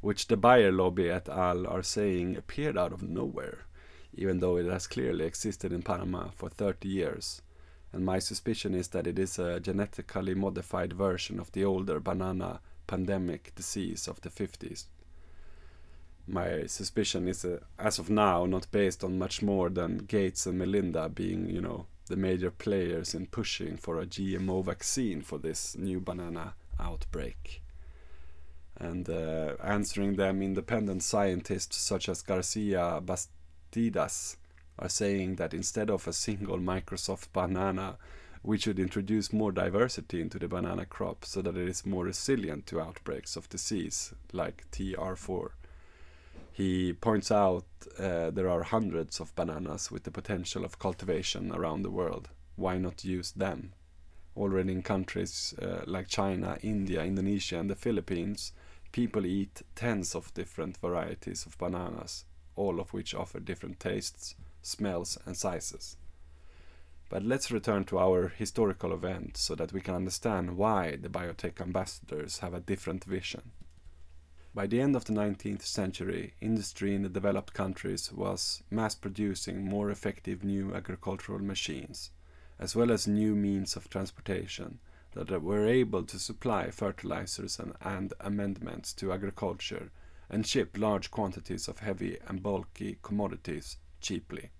which the Bayer lobby et al. are saying appeared out of nowhere, even though it has clearly existed in Panama for 30 years. And my suspicion is that it is a genetically modified version of the older banana pandemic disease of the 50s. My suspicion is, uh, as of now, not based on much more than Gates and Melinda being, you know, the major players in pushing for a GMO vaccine for this new banana outbreak. And uh, answering them, independent scientists such as Garcia Bastidas are saying that instead of a single Microsoft banana, we should introduce more diversity into the banana crop so that it is more resilient to outbreaks of disease like TR4. He points out uh, there are hundreds of bananas with the potential of cultivation around the world. Why not use them? Already in countries uh, like China, India, Indonesia, and the Philippines, people eat tens of different varieties of bananas, all of which offer different tastes, smells, and sizes. But let's return to our historical event so that we can understand why the biotech ambassadors have a different vision. By the end of the 19th century, industry in the developed countries was mass producing more effective new agricultural machines, as well as new means of transportation that were able to supply fertilizers and, and amendments to agriculture and ship large quantities of heavy and bulky commodities cheaply.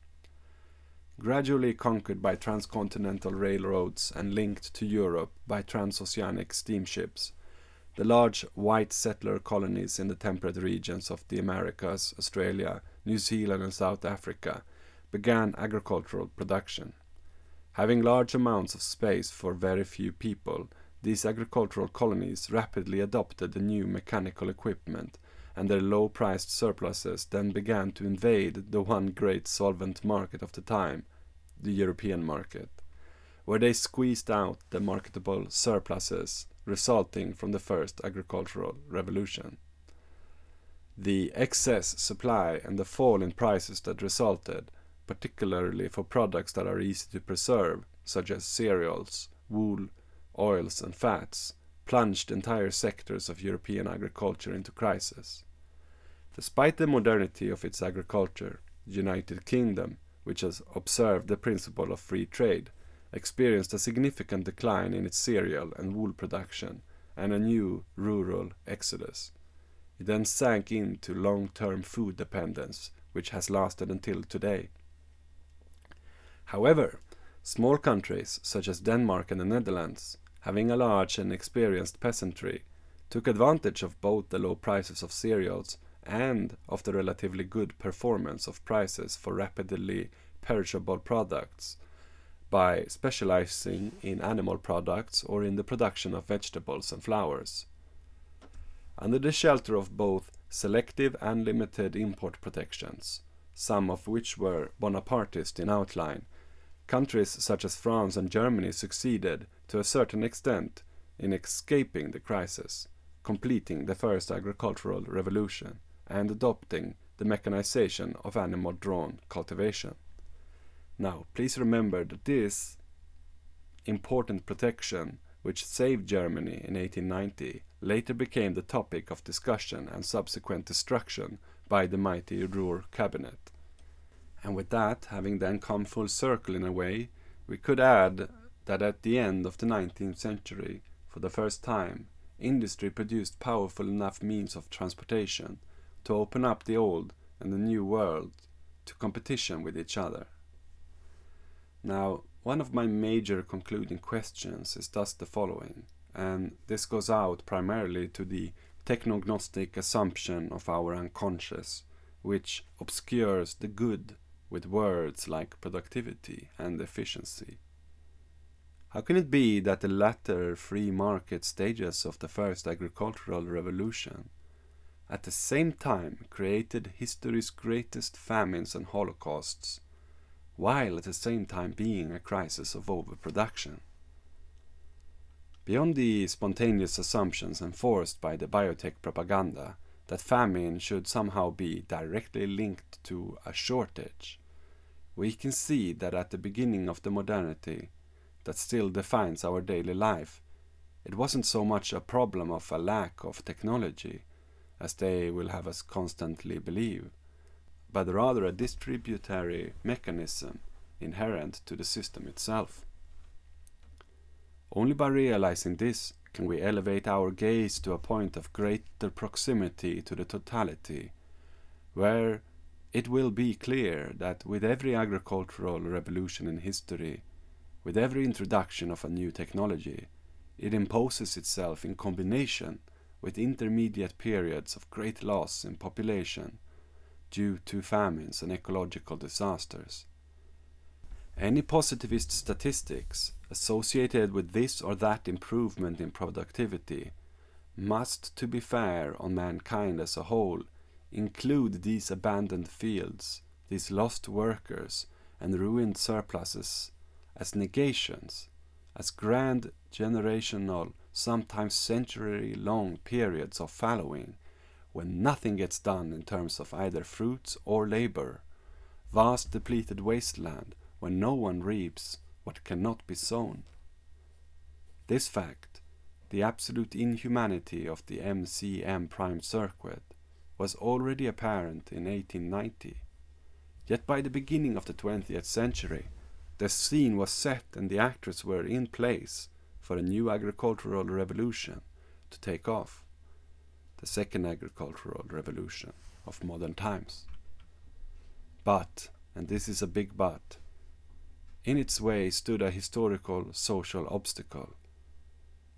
Gradually conquered by transcontinental railroads and linked to Europe by transoceanic steamships, the large white settler colonies in the temperate regions of the Americas, Australia, New Zealand, and South Africa began agricultural production. Having large amounts of space for very few people, these agricultural colonies rapidly adopted the new mechanical equipment, and their low priced surpluses then began to invade the one great solvent market of the time, the European market, where they squeezed out the marketable surpluses resulting from the first agricultural revolution. The excess supply and the fall in prices that resulted, particularly for products that are easy to preserve, such as cereals, wool, oils, and fats, plunged entire sectors of European agriculture into crisis. Despite the modernity of its agriculture, the United Kingdom, which has observed the principle of free trade, experienced a significant decline in its cereal and wool production and a new rural exodus. It then sank into long term food dependence, which has lasted until today. However, small countries such as Denmark and the Netherlands, having a large and experienced peasantry, took advantage of both the low prices of cereals and of the relatively good performance of prices for rapidly perishable products by specializing in animal products or in the production of vegetables and flowers. Under the shelter of both selective and limited import protections, some of which were Bonapartist in outline, countries such as France and Germany succeeded, to a certain extent, in escaping the crisis, completing the first agricultural revolution, and adopting the mechanization of animal drawn cultivation. Now, please remember that this important protection, which saved Germany in 1890, later became the topic of discussion and subsequent destruction by the mighty Ruhr cabinet. And with that, having then come full circle in a way, we could add that at the end of the 19th century, for the first time, industry produced powerful enough means of transportation to open up the old and the new world to competition with each other. Now, one of my major concluding questions is thus the following, and this goes out primarily to the technognostic assumption of our unconscious, which obscures the good with words like productivity and efficiency. How can it be that the latter free market stages of the first agricultural revolution at the same time created history's greatest famines and holocausts, while at the same time being a crisis of overproduction? Beyond the spontaneous assumptions enforced by the biotech propaganda that famine should somehow be directly linked to a shortage, we can see that at the beginning of the modernity that still defines our daily life, it wasn't so much a problem of a lack of technology, as they will have us constantly believe, but rather a distributary mechanism inherent to the system itself. Only by realizing this can we elevate our gaze to a point of greater proximity to the totality, where it will be clear that with every agricultural revolution in history, with every introduction of a new technology, it imposes itself in combination with intermediate periods of great loss in population due to famines and ecological disasters. Any positivist statistics associated with this or that improvement in productivity must, to be fair on mankind as a whole, include these abandoned fields, these lost workers, and ruined surpluses as negations, as grand generational, sometimes century long periods of fallowing, when nothing gets done in terms of either fruits or labor, vast depleted wasteland when no one reaps what cannot be sown. This fact, the absolute inhumanity of the MCM prime circuit, was already apparent in 1890. Yet by the beginning of the 20th century, the scene was set and the actors were in place for a new agricultural revolution to take off. The second agricultural revolution of modern times. But, and this is a big but, in its way stood a historical social obstacle.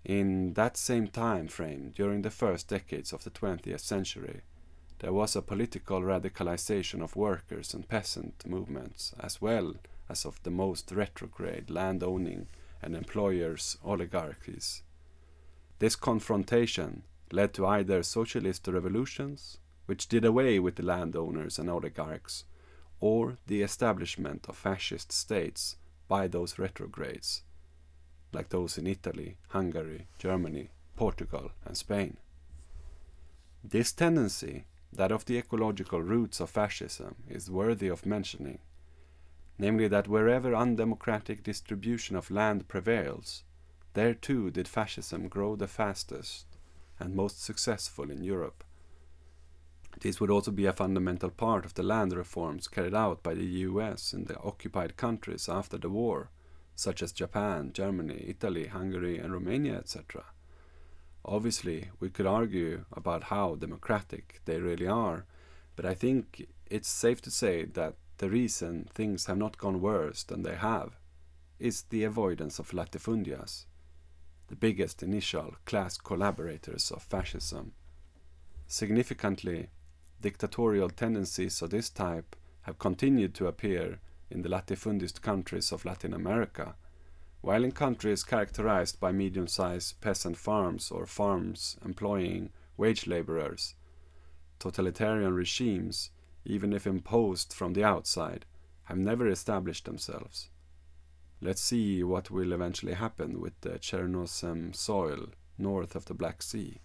In that same time frame, during the first decades of the 20th century, there was a political radicalization of workers and peasant movements, as well as of the most retrograde land-owning and employers' oligarchies. This confrontation led to either socialist revolutions, which did away with the landowners and oligarchs, or the establishment of fascist states by those retrogrades, like those in Italy, Hungary, Germany, Portugal, and Spain. This tendency that of the ecological roots of fascism is worthy of mentioning, namely that wherever undemocratic distribution of land prevails, there too did fascism grow the fastest and most successful in Europe. This would also be a fundamental part of the land reforms carried out by the US in the occupied countries after the war, such as Japan, Germany, Italy, Hungary, and Romania, etc. Obviously, we could argue about how democratic they really are, but I think it's safe to say that the reason things have not gone worse than they have is the avoidance of latifundias, the biggest initial class collaborators of fascism. Significantly, dictatorial tendencies of this type have continued to appear in the latifundist countries of Latin America while in countries characterized by medium sized peasant farms or farms employing wage laborers, totalitarian regimes, even if imposed from the outside, have never established themselves. Let's see what will eventually happen with the Chernozem soil north of the Black Sea.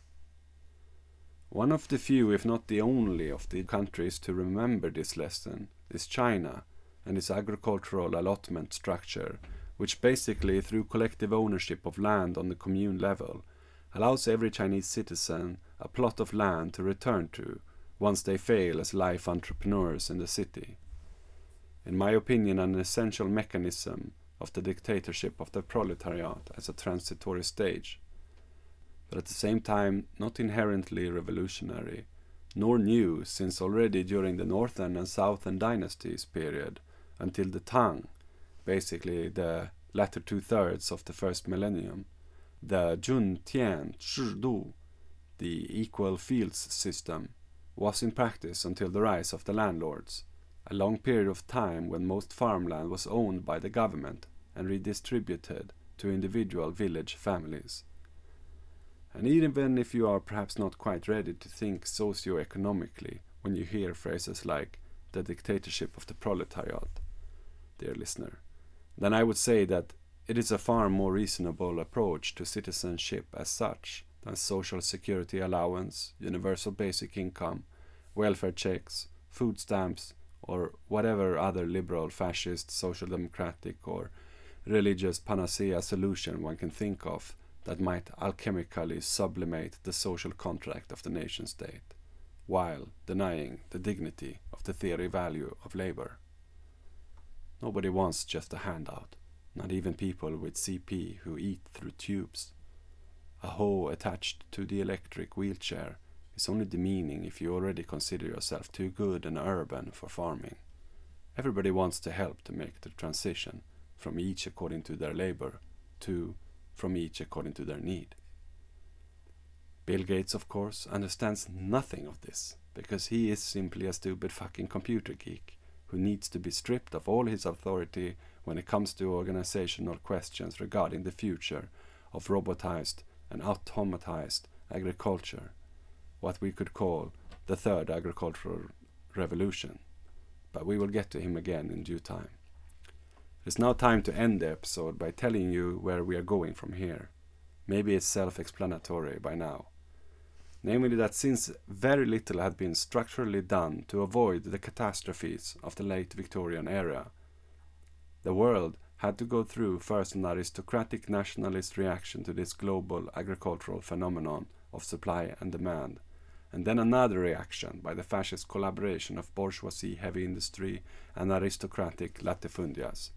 One of the few, if not the only, of the countries to remember this lesson is China and its agricultural allotment structure, which basically, through collective ownership of land on the commune level, allows every Chinese citizen a plot of land to return to once they fail as life entrepreneurs in the city. In my opinion, an essential mechanism of the dictatorship of the proletariat as a transitory stage, but at the same time not inherently revolutionary, nor new, since already during the Northern and Southern dynasties period, until the Tang, basically the latter two thirds of the first millennium, the Jun Tian Du, the equal fields system, was in practice until the rise of the landlords, a long period of time when most farmland was owned by the government and redistributed to individual village families. And even if you are perhaps not quite ready to think socio-economically when you hear phrases like the dictatorship of the proletariat, dear listener, then I would say that it is a far more reasonable approach to citizenship as such than social security allowance, universal basic income, welfare checks, food stamps, or whatever other liberal, fascist, social democratic, or religious panacea solution one can think of that might alchemically sublimate the social contract of the nation state, while denying the dignity of the theory value of labor. Nobody wants just a handout, not even people with CP who eat through tubes. A hoe attached to the electric wheelchair is only demeaning if you already consider yourself too good and urban for farming. Everybody wants to help to make the transition from each according to their labor to from each according to their need. Bill Gates, of course, understands nothing of this because he is simply a stupid fucking computer geek who needs to be stripped of all his authority when it comes to organizational questions regarding the future of robotized and automatized agriculture, what we could call the third agricultural revolution. But we will get to him again in due time. It's now time to end the episode by telling you where we are going from here. Maybe it's self explanatory by now. Namely, that since very little had been structurally done to avoid the catastrophes of the late Victorian era, the world had to go through first an aristocratic nationalist reaction to this global agricultural phenomenon of supply and demand, and then another reaction by the fascist collaboration of bourgeoisie heavy industry and aristocratic latifundias.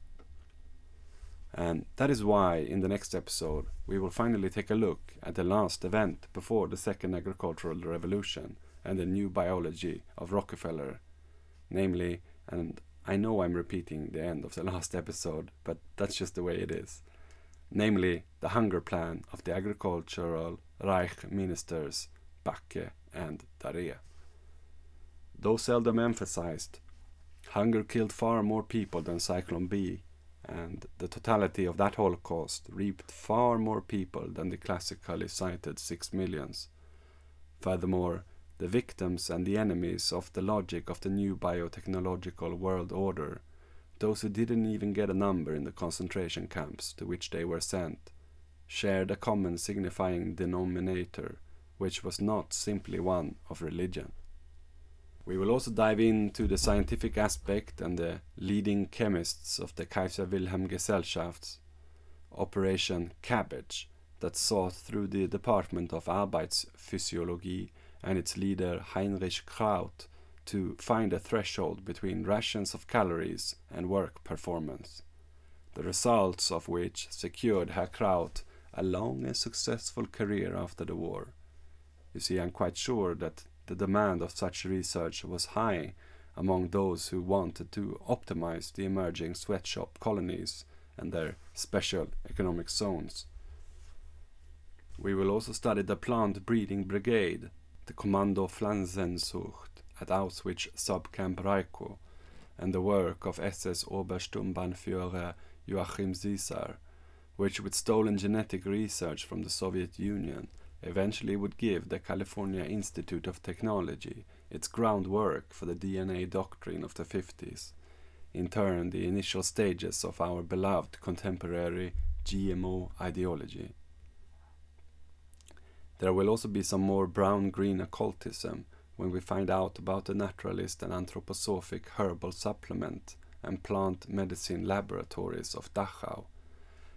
And that is why, in the next episode, we will finally take a look at the last event before the second agricultural revolution and the new biology of Rockefeller. Namely, and I know I'm repeating the end of the [laughs] last episode, but that's just the way it is. Namely, the hunger plan of the agricultural Reich ministers Backe and Darré. Though seldom emphasized, hunger killed far more people than Zyklon B and the totality of that Holocaust reaped far more people than the classically cited six millions. Furthermore, the victims and the enemies of the logic of the new biotechnological world order, those who didn't even get a number in the concentration camps to which they were sent, shared a common signifying denominator, which was not simply one of religion. We will also dive into the scientific aspect and the leading chemists of the Kaiser Wilhelm Gesellschafts, Operation Cabbage, that saw through the Department of Arbeitsphysiologie and its leader Heinrich Kraut to find a threshold between rations of calories and work performance, the results of which secured Herr Kraut a long and successful career after the war. You see, I'm quite sure that the demand of such research was high among those who wanted to optimize the emerging sweatshop colonies and their special economic zones. We will also study the plant breeding brigade, the Kommando Pflanzenzucht at Auschwitz subcamp Rajsko, and the work of SS Obersturmbannführer Joachim Caesar, which with stolen genetic research from the Soviet Union eventually would give the California Institute of Technology its groundwork for the DNA doctrine of the 50s, in turn, the initial stages of our beloved contemporary GMO ideology. There will also be some more brown green occultism when we find out about the naturalist and anthroposophic herbal supplement and plant medicine laboratories of Dachau,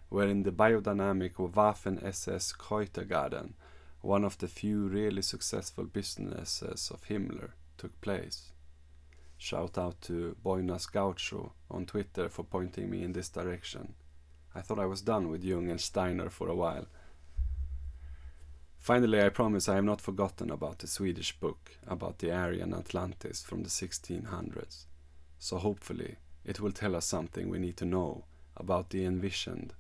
where in the biodynamic Waffen SS Kräutergarden, one of the few really successful businesses of Himmler took place. Shout out to Boinas Gaucho on Twitter for pointing me in this direction. I thought I was done with Jung and Steiner for a while. Finally, I promise I have not forgotten about the Swedish book about the Aryan Atlantis from the 1600s. So hopefully, it will tell us something we need to know about the envisioned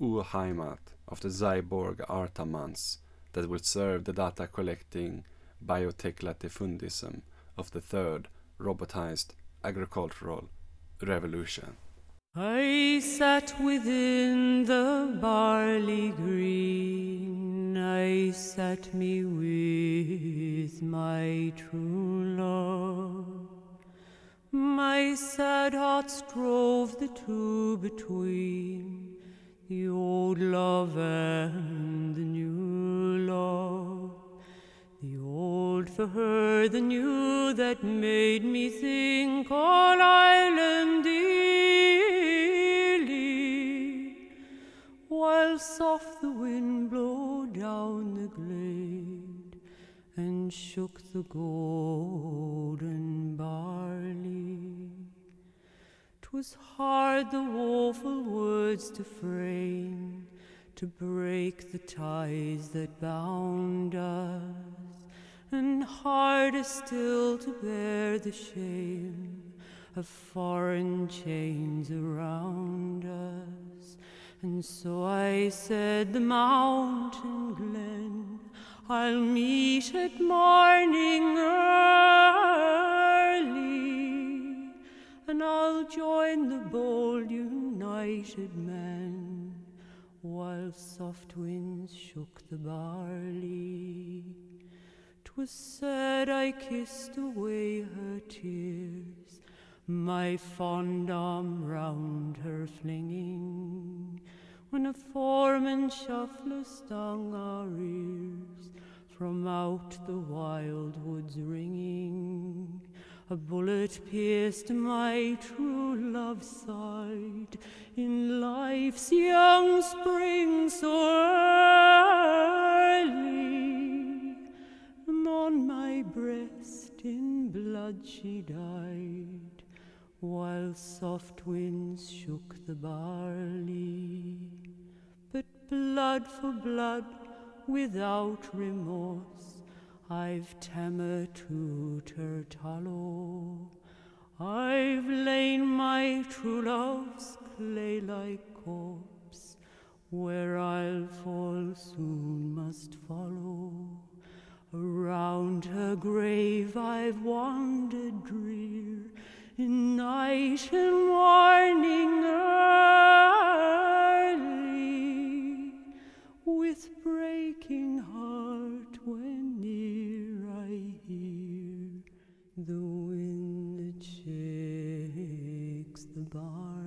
Urheimat of the Zyborg Artamans that will serve the data collecting biotech latifundism of the third robotized agricultural revolution.
I sat within the barley green, I sat me with my true love. My sad heart strove the two between the old love and the new love. The old for her, the new that made me think all Ireland dearly, while soft the wind blew down the glade and shook the golden barley. 'Twas hard the woeful words to frame, to break the ties that bound us, and harder still to bear the shame of foreign chains around us. And so I said, The mountain glen I'll meet at morning early, and I'll join the bold united men while soft winds shook the barley. 'Twas said I kissed away her tears, my fond arm round her flinging, when a foreman shuffler stung our ears from out the wild woods ringing. A bullet pierced my true love's side in life's young spring so early, and on my breast in blood she died, while soft winds shook the barley. But blood for blood, without remorse, I've tamer to Turtalo. I've lain my true love's clay like corpse, where I'll fall soon must follow. Around her grave I've wandered drear, in night and morning early, with breaking heart when near I hear the wind that shakes the barley.